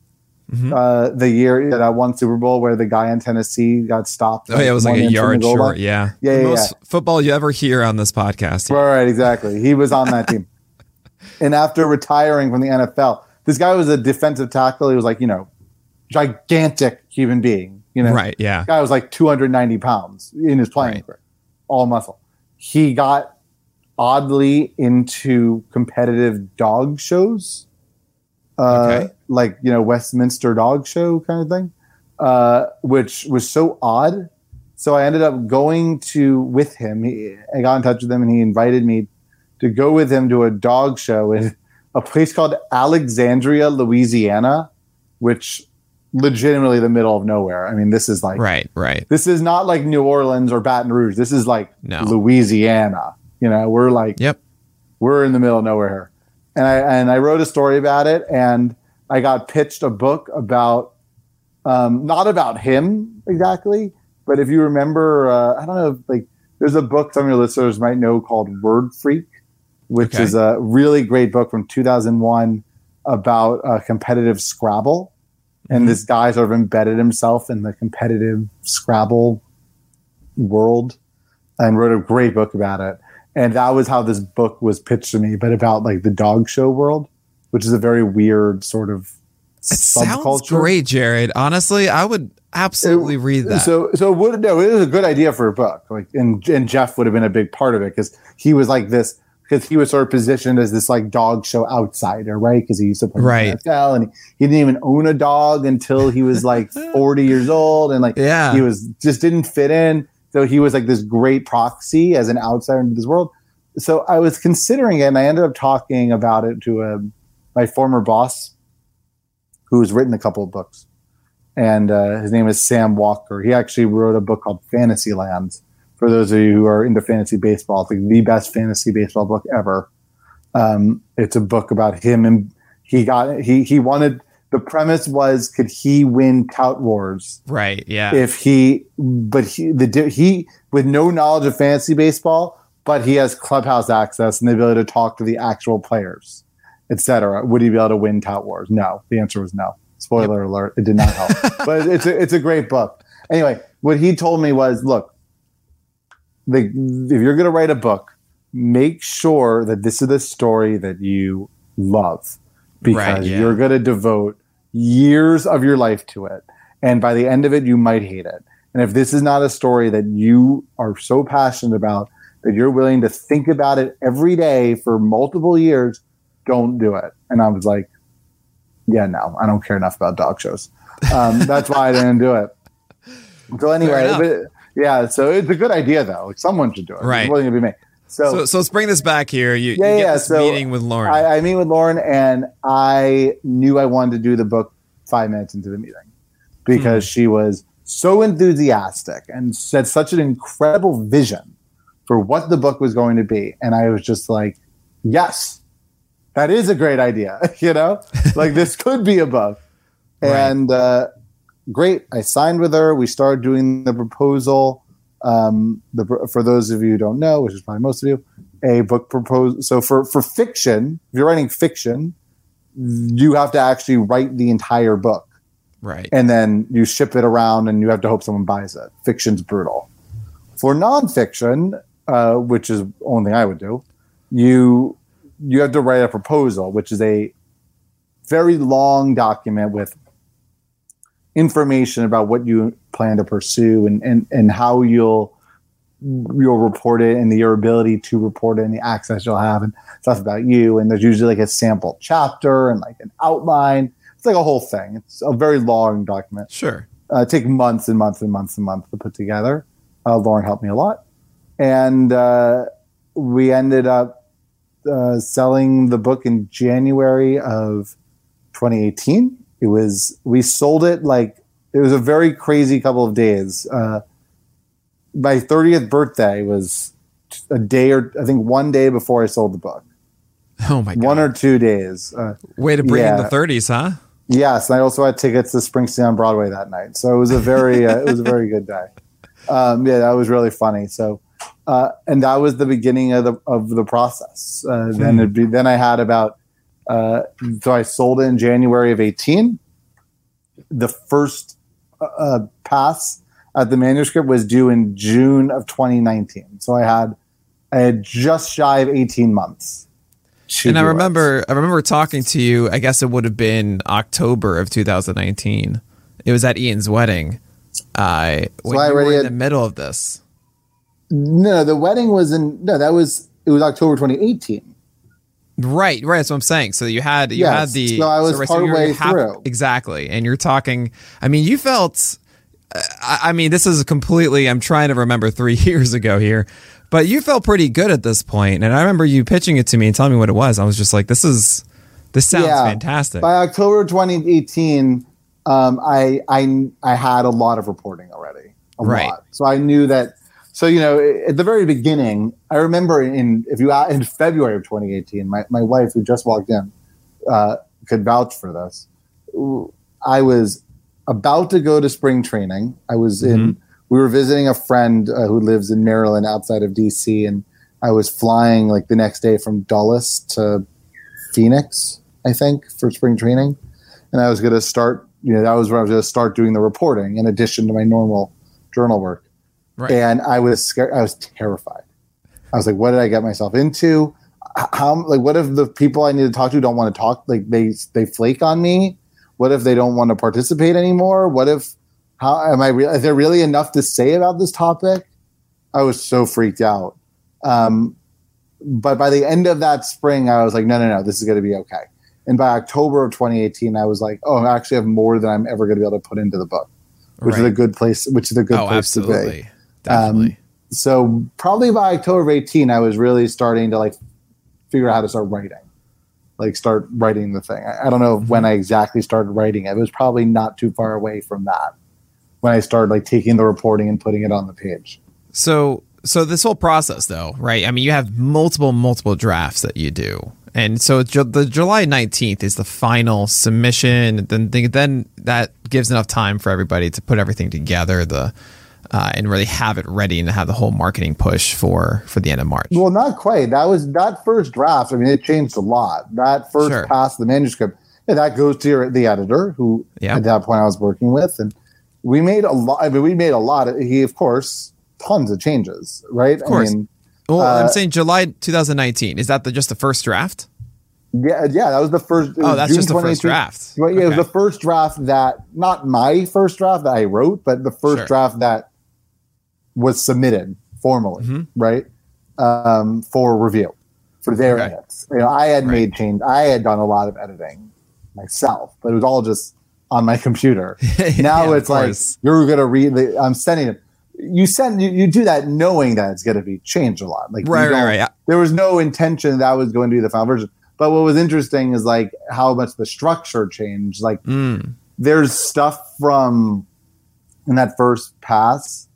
Speaker 2: Mhm.
Speaker 3: Uh, the year that one Super Bowl where the guy in Tennessee got stopped.
Speaker 2: Oh yeah, it was like a
Speaker 3: inch from the
Speaker 2: yard short. Yeah,
Speaker 3: Yeah,
Speaker 2: The
Speaker 3: yeah,
Speaker 2: most football you ever hear on this podcast.
Speaker 3: Right, right, exactly. He was on that team. And after retiring from the NFL, this guy was a defensive tackle. He was like, you know, gigantic human being. You know,
Speaker 2: Right. Yeah.
Speaker 3: guy was like 290 pounds in his playing
Speaker 2: Right.
Speaker 3: career, all muscle. He got oddly into competitive dog shows, uh,
Speaker 2: Okay.
Speaker 3: like you know Westminster Dog Show kind of thing, uh, which was so odd. So I ended up going to with him. He, I got in touch with him, and he invited me to go with him to a dog show in a place called Alexandria, Louisiana, which legitimately the middle of nowhere. I mean, this is like
Speaker 2: Right. Right.
Speaker 3: this is not like New Orleans or Baton Rouge. This is like
Speaker 2: No.
Speaker 3: Louisiana. You know, we're like
Speaker 2: Yep.
Speaker 3: we're in the middle of nowhere here. And I and I wrote a story about it and I got pitched a book about um, not about him exactly, but if you remember, uh, I don't know, like there's a book some of your listeners might know called Word Freak, which
Speaker 2: Okay.
Speaker 3: is a really great book from 2001 about uh, competitive Scrabble. And
Speaker 2: Mhm.
Speaker 3: this guy sort of embedded himself in the competitive Scrabble world and wrote a great book about it. And that was how this book was pitched to me, but about like the dog show world, which is a very weird sort of
Speaker 2: It sounds
Speaker 3: subculture.
Speaker 2: great, Jared. Honestly, I would absolutely read that.
Speaker 3: So, so it would no, it was a good idea for a book. Like, and and Jeff would have been a big part of it because he was like this because he was sort of positioned as this like dog show outsider, right? Because he used to play
Speaker 2: Right.
Speaker 3: in the NFL and he, he didn't even own a dog until he was like forty years old, and like
Speaker 2: yeah.
Speaker 3: he was just didn't fit in. So he was like this great proxy as an outsider into this world. So I was considering it, and I ended up talking about it to a, my former boss, who's written a couple of books, and uh, his name is Sam Walker. He actually wrote a book called Fantasyland. For those of you who are into fantasy baseball, it's like the best fantasy baseball book ever. Um, it's a book about him, and he got he he wanted. The premise was, could he win Tout Wars?
Speaker 2: right. Yeah.
Speaker 3: if he but he the he with no knowledge of fantasy baseball but he has clubhouse access and the ability to talk to the actual players etc would he be able to win tout wars? No. The answer was no. Spoiler alert it did not help. But it's a, it's a great book. Anyway what he told me was look the, if you're going to write a book make sure that this is the story that you love because
Speaker 2: Right, yeah.
Speaker 3: you're going to devote years of your life to it and by the end of it you might hate it. And if this is not a story that you are so passionate about that you're willing to think about it every day for multiple years don't do it. And i was like yeah no i don't care enough about dog shows. Um, that's why i didn't do it. So anyway but, yeah so it's a good idea though. Like someone should do it.
Speaker 2: Right.
Speaker 3: it's willing to be me so,
Speaker 2: so, so let's bring this back here. You, you
Speaker 3: Yeah,
Speaker 2: get
Speaker 3: yeah, so
Speaker 2: meeting with Lauren.
Speaker 3: I, I meet with Lauren, and I knew I wanted to do the book five minutes into the meeting because
Speaker 2: Hmm.
Speaker 3: she was so enthusiastic and said such an incredible vision for what the book was going to be. And I was just like, yes, that is a great idea. you know, like this could be a book.
Speaker 2: Right.
Speaker 3: And uh, great. I signed with her. We started doing the proposal. Um, the, for those of you who don't know, which is probably most of you, a book proposal. So for, for fiction, if you're writing fiction, you have to actually write the entire book
Speaker 2: right.
Speaker 3: and then you ship it around and you have to hope someone buys it. Fiction's brutal. For nonfiction, uh, which is the only thing I would do, you you have to write a proposal, which is a very long document with information about what you plan to pursue and, and, and how you'll you'll report it and your ability to report it and the access you'll have and stuff about you. And there's usually like a sample chapter and like an outline. It's like a whole thing. It's a very long document.
Speaker 2: Sure.
Speaker 3: uh, take months and months and months and months to put together. Uh, Lauren helped me a lot, and uh, we ended up uh, selling the book in January of 2018. It was we sold it like it was a very crazy couple of days. Uh, my 30th birthday was a day or I think one day before I sold the book.
Speaker 2: Oh my god!
Speaker 3: One or two days. Uh,
Speaker 2: Way to bring in the 30s, huh?
Speaker 3: Yes, and I also had tickets to Springsteen on Broadway that night, so it was a very uh, it was a very good day. Um, yeah, that was really funny. So, uh, and that was the beginning of the of the process. Uh, Then it'd be, then I had about uh, so I sold it in January of eighteen. The first uh, pass at the manuscript was due in June of 2019. So I had I had just shy of 18 months.
Speaker 2: And I
Speaker 3: do it.
Speaker 2: remember, I remember talking to you. I guess it would have been October of 2019. It was at Ian's wedding. Uh, when
Speaker 3: I already
Speaker 2: in
Speaker 3: had-
Speaker 2: the middle of this.
Speaker 3: No, the wedding was in no, that was it was October 2018.
Speaker 2: Right, right. That's what I'm saying. So you had you
Speaker 3: Yes,
Speaker 2: had the.
Speaker 3: so I was
Speaker 2: right, you're
Speaker 3: partway
Speaker 2: half-
Speaker 3: through.
Speaker 2: Exactly, and you're talking. I mean, you felt. uh, I, I mean, this is completely. I'm trying to remember three years ago here, but you felt pretty good at this point, and I remember you pitching it to me and telling me what it was. I was just like, "This is, this sounds
Speaker 3: Yeah.
Speaker 2: fantastic."
Speaker 3: By October 2018, um, I I I had a lot of reporting already. A
Speaker 2: Right.
Speaker 3: lot. So I knew that so you know at the very beginning, I remember in if you in February of 2018, my, my wife who just walked in uh, could vouch for this. I was about to go to spring training. I was in. We were visiting a friend uh, who lives in Maryland, outside of DC, and I was flying like the next day from Dulles to Phoenix, I think, for spring training, and I was going to start. You know, that was where I was going to start doing the reporting in addition to my normal journal work.
Speaker 2: Right.
Speaker 3: And I was scared. I was terrified. I was like, "What did I get myself into? How like what if the people I need to talk to don't want to talk? Like they they flake on me? What if they don't want to participate anymore? What if how am I? Re- is there really enough to say about this topic? I was so freaked out. Um, but by the end of that spring, I was like, no, no, no, this is going to be okay. And by October of 2018, I was like, oh, I actually have more than I'm ever going to be able to put into the book, which is a good place. Which is a good
Speaker 2: oh,
Speaker 3: place to be
Speaker 2: definitely.
Speaker 3: Um, so probably by October of 18, I was really starting to like figure out how to start writing, like start writing the thing. I, I don't know mm-hmm. when I exactly started writing it. It was probably not too far away from that when I started like taking the reporting and putting it on the page.
Speaker 2: So so this whole process though, right? I mean, you have multiple multiple drafts that you do. And so the July 19th is the final submission. Then then that gives enough time for everybody to put everything together the uh, and really have it ready and have the whole marketing push for for the end of March.
Speaker 3: Well, not quite. That was that first draft. I mean, it changed a lot. That first
Speaker 2: Sure.
Speaker 3: pass of the manuscript, yeah, that goes to your, the editor, who
Speaker 2: Yeah.
Speaker 3: at that point I was working with, and we made a lot. I mean, we made a lot. Of, he, of course, tons of changes, right? Of
Speaker 2: course.
Speaker 3: I mean,
Speaker 2: Well,
Speaker 3: Uh,
Speaker 2: I'm saying July 2019. Is that the, just the first draft?
Speaker 3: yeah, yeah, that was the first.
Speaker 2: Oh, that's
Speaker 3: June
Speaker 2: just the first
Speaker 3: 2018.
Speaker 2: draft.
Speaker 3: Yeah, it was the first draft that not my first draft that I wrote, but the first
Speaker 2: Sure.
Speaker 3: draft that was submitted formally,
Speaker 2: Mhm.
Speaker 3: right, um, for review for their
Speaker 2: Okay.
Speaker 3: edits. You know, I had
Speaker 2: Right.
Speaker 3: made change. I had done a lot of editing myself, but it was all just on my computer. now
Speaker 2: Yeah,
Speaker 3: it's like you're going to read. The, I'm sending it. You send you, you do that knowing that it's going to be changed a lot. Like
Speaker 2: Right, right, right.
Speaker 3: There was no intention that was going to be the final version. But what was interesting is like how much the structure changed. Like
Speaker 2: Mm.
Speaker 3: there's stuff from in that first pass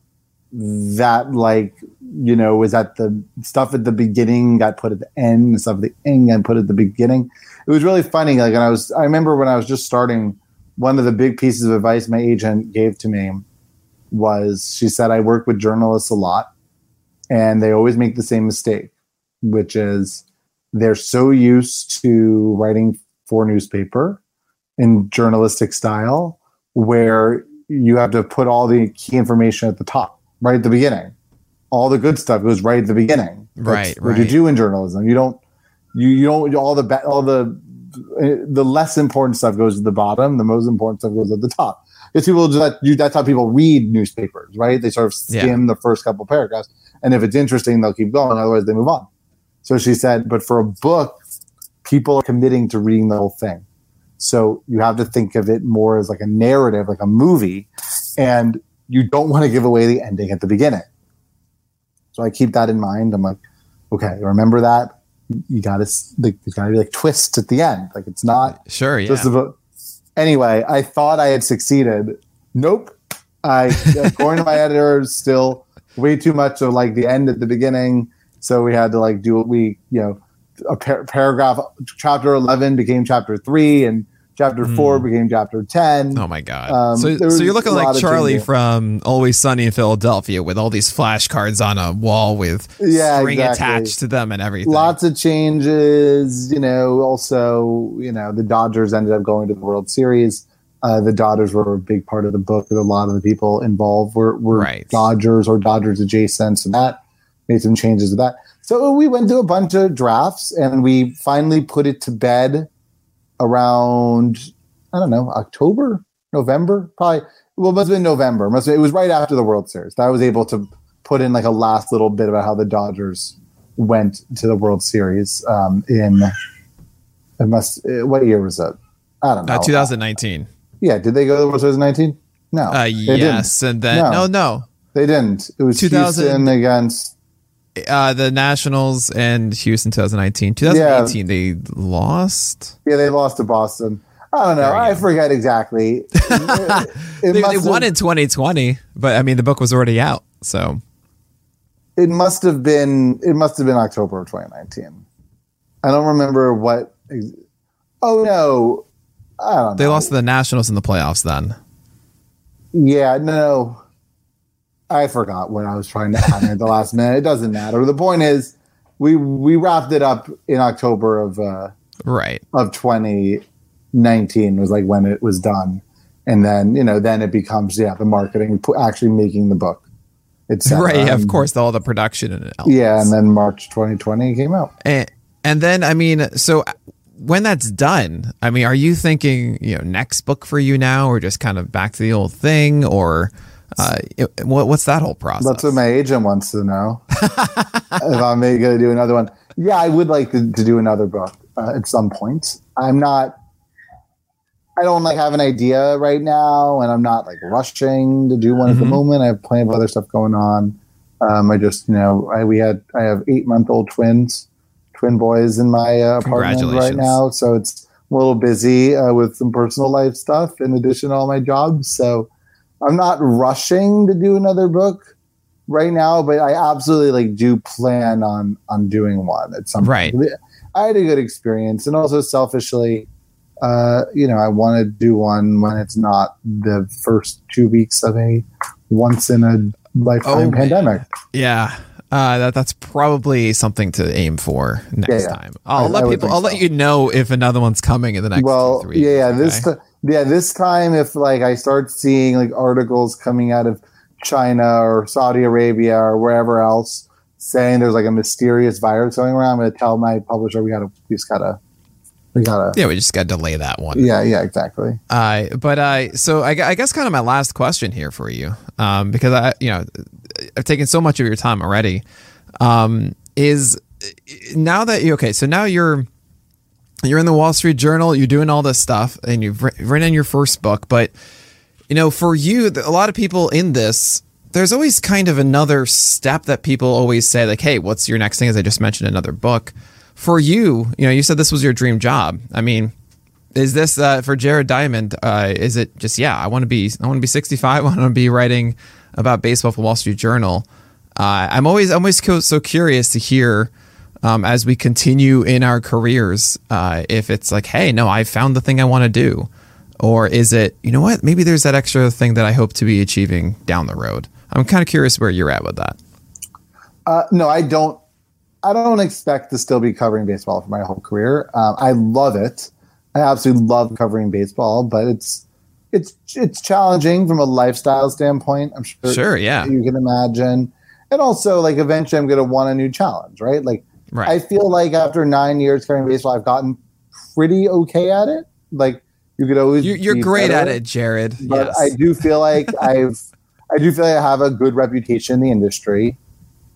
Speaker 3: that like you know was at the stuff at the beginning got put at the end and stuff at the end got put at the beginning. It was really funny. Like and I was I remember when I was just starting, one of the big pieces of advice my agent gave to me was she said I work with journalists a lot and they always make the same mistake, which is they're so used to writing for newspaper in journalistic style where you have to put all the key information at the top, right at the beginning. All the good stuff goes right at the beginning.
Speaker 2: Right,
Speaker 3: what you do in journalism. You don't, you, you don't, all the, ba- all the, the less important stuff goes at the bottom. The most important stuff goes at the top. Because people do that, you, that's how people read newspapers, right? They sort of
Speaker 2: Yeah.
Speaker 3: skim the first couple paragraphs. And if it's interesting, they'll keep going. Otherwise, they move on. So she said, but for a book, people are committing to reading the whole thing. So you have to think of it more as like a narrative, like a movie. and you don't want to give away the ending at the beginning. So I keep that in mind. I'm like, okay, remember that. You got to like, there's got to be like twists at the end. Like it's not
Speaker 2: Sure, yeah.
Speaker 3: just about. Anyway, I thought I had succeeded. Nope. I according to my editor, still way too much of like the end at the beginning. So we had to like do what we you know a par- paragraph. Chapter eleven became chapter three, and chapter four became chapter ten.
Speaker 2: Oh my god!
Speaker 3: Um,
Speaker 2: so, so you're looking like Charlie from Always Sunny in Philadelphia with all these flashcards on a wall with
Speaker 3: Yeah,
Speaker 2: string
Speaker 3: exactly.
Speaker 2: attached to them and everything.
Speaker 3: Lots of changes. You know, also, you know, the Dodgers ended up going to the World Series. Uh, the Dodgers were a big part of the book. A lot of the people involved were, were
Speaker 2: Right.
Speaker 3: Dodgers or Dodgers adjacent. So that made some changes to that. So we went through a bunch of drafts and we finally put it to bed around, I don't know, October, November, probably. Well, it must have been November. Must have, it was right after the World Series that I was able to put in like a last little bit about how the Dodgers went to the World Series um, in it must uh, what year was it? I don't know.
Speaker 2: uh, 2019.
Speaker 3: Yeah, did they go to the World Series in 19? No.
Speaker 2: Uh,
Speaker 3: they didn't.
Speaker 2: and then no,
Speaker 3: No.
Speaker 2: no.
Speaker 3: They didn't. It was
Speaker 2: 2000
Speaker 3: Houston against
Speaker 2: Uh, the Nationals and Houston 2019. 2018 they lost.
Speaker 3: Yeah, they lost to Boston. I don't know. I forget exactly. It- it
Speaker 2: They, they won in 2020, but I mean the book was already out. So
Speaker 3: it must have been it must have been October of 2019. I don't remember what ex- Oh no. I don't know.
Speaker 2: they lost to the Nationals in the playoffs then.
Speaker 3: Yeah, no. I forgot what I was trying to add at the last minute. It doesn't matter. The point is we we wrapped it up in October of uh
Speaker 2: Right.
Speaker 3: of 2019 was like when it was done. And then, you know, then it becomes yeah, the marketing actually making the book. It's
Speaker 2: right, yeah, of course, all the production and.
Speaker 3: Yeah, and then March 2020 came out.
Speaker 2: And, and then, I mean, so when that's done, I mean, are you thinking, you know, next book for you now, or just kind of back to the old thing, or uh, it- what, what's that whole process?
Speaker 3: That's what my agent wants to know. if I'm going to do another one. Yeah, I would like to, to do another book uh, at some point. I'm not. I don't like have an idea right now, and I'm not like rushing to do one at the
Speaker 2: Mhm.
Speaker 3: moment. I have plenty of other stuff going on. Um, I just, you know, I, we had I have eight month old twins, twin boys in my uh, apartment right now, so it's a little busy uh, with some personal life stuff in addition to all my jobs. So I'm not rushing to do another book right now, but I absolutely like do plan on on doing one at some
Speaker 2: Right.
Speaker 3: point. I had a good experience, and also selfishly, uh, you know, I want to do one when it's not the first two weeks of a once in a lifetime
Speaker 2: Oh,
Speaker 3: pandemic.
Speaker 2: Yeah. Uh, that that's probably something to aim for next
Speaker 3: Yeah, yeah.
Speaker 2: time. I'll
Speaker 3: I-
Speaker 2: let
Speaker 3: I
Speaker 2: people. I'll let you know if another one's coming in the next.
Speaker 3: well, yeah, yeah. This
Speaker 2: okay?
Speaker 3: ti- yeah, this time if like I start seeing like articles coming out of China or Saudi Arabia or wherever else saying there's like a mysterious virus going around, I'm going to tell my publisher we got to we just gotta we gotta
Speaker 2: yeah, we just got to delay that one.
Speaker 3: yeah yeah exactly.
Speaker 2: Uh, but uh, so I, I guess kind of my last question here for you, um, because I, you know, I've taken so much of your time already, um, is now that you okay, so now you're you're in the Wall Street Journal, you're doing all this stuff, and you've written your first book, but you know, for you, a lot of people in this. There's always kind of another step that people always say, like, "Hey, what's your next thing?" As I just mentioned, another book. For you, you know, you said this was your dream job. I mean, is this uh, for Jared Diamond? Uh, is it just yeah? I want to be I want to be 65. I want to be writing about baseball for Wall Street Journal. Uh, I'm always I'm always so curious to hear um, as we continue in our careers uh, if it's like hey no I found the thing I want to do, or is it you know what maybe there's that extra thing that I hope to be achieving down the road. I'm kind of curious where you're at with that.
Speaker 3: Uh, no, I don't. I don't expect to still be covering baseball for my whole career. Um, I love it. I absolutely love covering baseball, but it's it's it's challenging from a lifestyle standpoint. I'm sure.
Speaker 2: Sure, yeah.
Speaker 3: You can imagine, and also like eventually I'm going to want a new challenge, right? Like
Speaker 2: Right.
Speaker 3: I feel like after nine years covering baseball, I've gotten pretty okay at it. Like you could always
Speaker 2: You're, you're great
Speaker 3: better
Speaker 2: at it, Jared.
Speaker 3: but
Speaker 2: yes.
Speaker 3: I do feel like I've I do feel like I have a good reputation in the industry,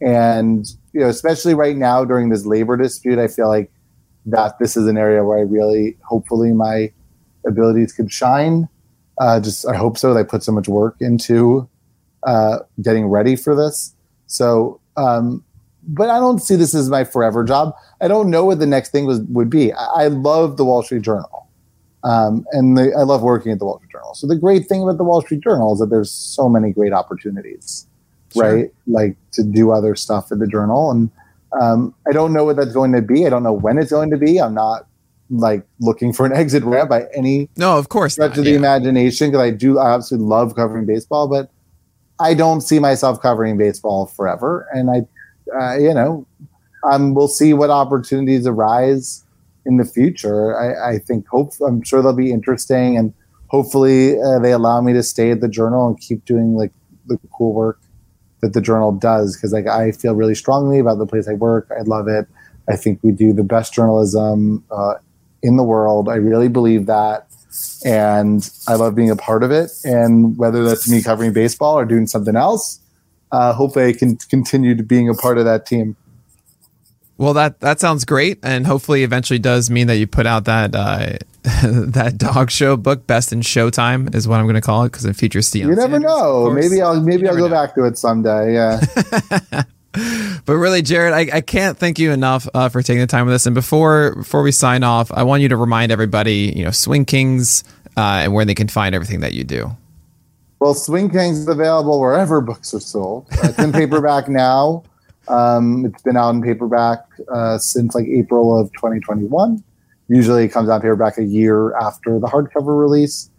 Speaker 3: and you know, especially right now during this labor dispute, I feel like that this is an area where I really, hopefully, my abilities could shine. Uh, just I hope so. They put so much work into uh, getting ready for this. So, um, but I don't see this as my forever job. I don't know what the next thing was would be. I, I love the Wall Street Journal, um, and the, I love working at the Wall Street Journal. So the great thing about the Wall Street Journal is that there's so many great opportunities, sure. right? Like to do other stuff at the journal, and um, I don't know what that's going to be. I don't know when it's going to be. I'm not like looking for an exit ramp by any
Speaker 2: no, of course,
Speaker 3: stretch not, of the yeah. imagination because I do I absolutely love covering baseball, but I don't see myself covering baseball forever, and I, uh, you know, um, we'll see what opportunities arise in the future. I, I think hope I'm sure they'll be interesting, and hopefully uh, they allow me to stay at the journal and keep doing like the cool work that the journal does because like I feel really strongly about the place I work. I love it. I think we do the best journalism uh, in the world. I really believe that. And I love being a part of it. And whether that's me covering baseball or doing something else, uh, hopefully I can continue to being a part of that team.
Speaker 2: Well, that that sounds great, and hopefully, eventually, does mean that you put out that uh, that dog show book, Best in Showtime, is what I'm going to call it because it features Steve.
Speaker 3: You never Sanders, know. Maybe I'll maybe I'll go know. back to it someday. Yeah.
Speaker 2: but really, Jared, I, I can't thank you enough uh, for taking the time with us. And before before we sign off, I want you to remind everybody, you know, Swing Kings uh, and where they can find everything that you do.
Speaker 3: Well, Swing Kings is available wherever books are sold. It's in paperback now. Um, it's been out in paperback uh, since like April of 2021. Usually, it comes out paperback a year after the hardcover release.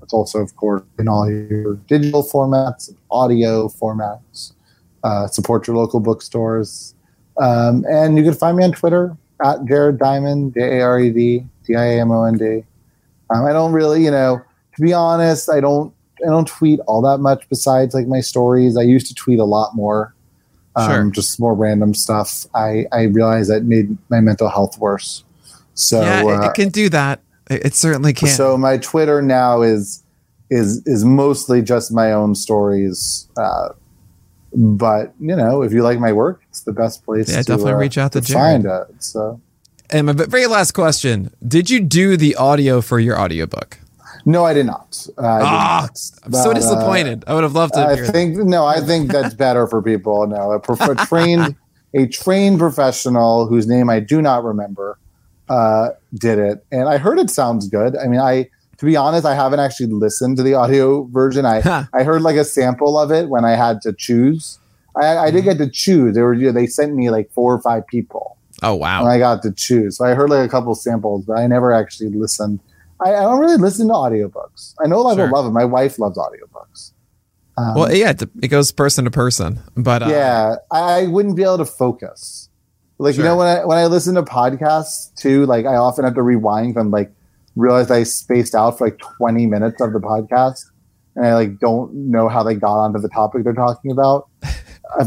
Speaker 3: It's also, of course, in all your digital formats, audio formats uh, support your local bookstores. Um, and you can find me on Twitter at Jared Diamond, J A R E D D I A M O N D. Um, I don't really, you know, to be honest, I don't I don't tweet all that much besides like my stories. I used to tweet a lot more, um, sure. just more random stuff. I I realized that made my mental health worse. So
Speaker 2: yeah, it, uh, it can do that. It, it certainly can.
Speaker 3: So my Twitter now is is is mostly just my own stories. Uh, but you know, if you like my work, it's the best place.
Speaker 2: Yeah, to, definitely uh, reach out to,
Speaker 3: to find it. So,
Speaker 2: and my very last question: Did you do the audio for your audiobook?
Speaker 3: No, I did not. Uh,
Speaker 2: ah, did not. I'm but, so uh, disappointed. Uh, I would have loved to.
Speaker 3: I think that. no. I think that's better for people. No, a, a trained a trained professional whose name I do not remember uh, did it, and I heard it sounds good. I mean, I to be honest, I haven't actually listened to the audio version. I huh. I heard like a sample of it when I had to choose. I, I did mm-hmm. get to choose. They were you know, they sent me like four or five people.
Speaker 2: Oh wow!
Speaker 3: And I got to choose. So I heard like a couple samples, but I never actually listened. I, I don't really listen to audiobooks. I know a lot of people love them. My wife loves audiobooks.
Speaker 2: Um, well, yeah, it goes person to person, but
Speaker 3: uh, yeah, I wouldn't be able to focus. Like sure. you know when I when I listen to podcasts too, like I often have to rewind from like realize I spaced out for like 20 minutes of the podcast and I like don't know how they got onto the topic they're talking about.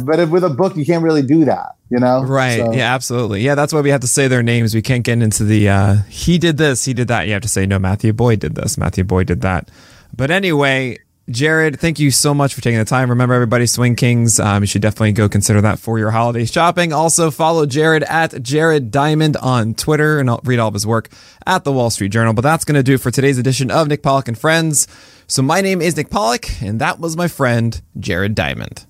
Speaker 3: But with a book, you can't really do that, you know?
Speaker 2: Right. So. Yeah, absolutely. Yeah, that's why we have to say their names. We can't get into the, uh, he did this, he did that. You have to say, no, Matthew Boyd did this, Matthew Boyd did that. But anyway, Jared, thank you so much for taking the time. Remember, everybody, Swing Kings. Um, you should definitely go consider that for your holiday shopping. Also, follow Jared at Jared Diamond on Twitter and I'll read all of his work at the Wall Street Journal. But that's going to do for today's edition of Nick Pollack and Friends. So, my name is Nick Pollack, and that was my friend, Jared Diamond.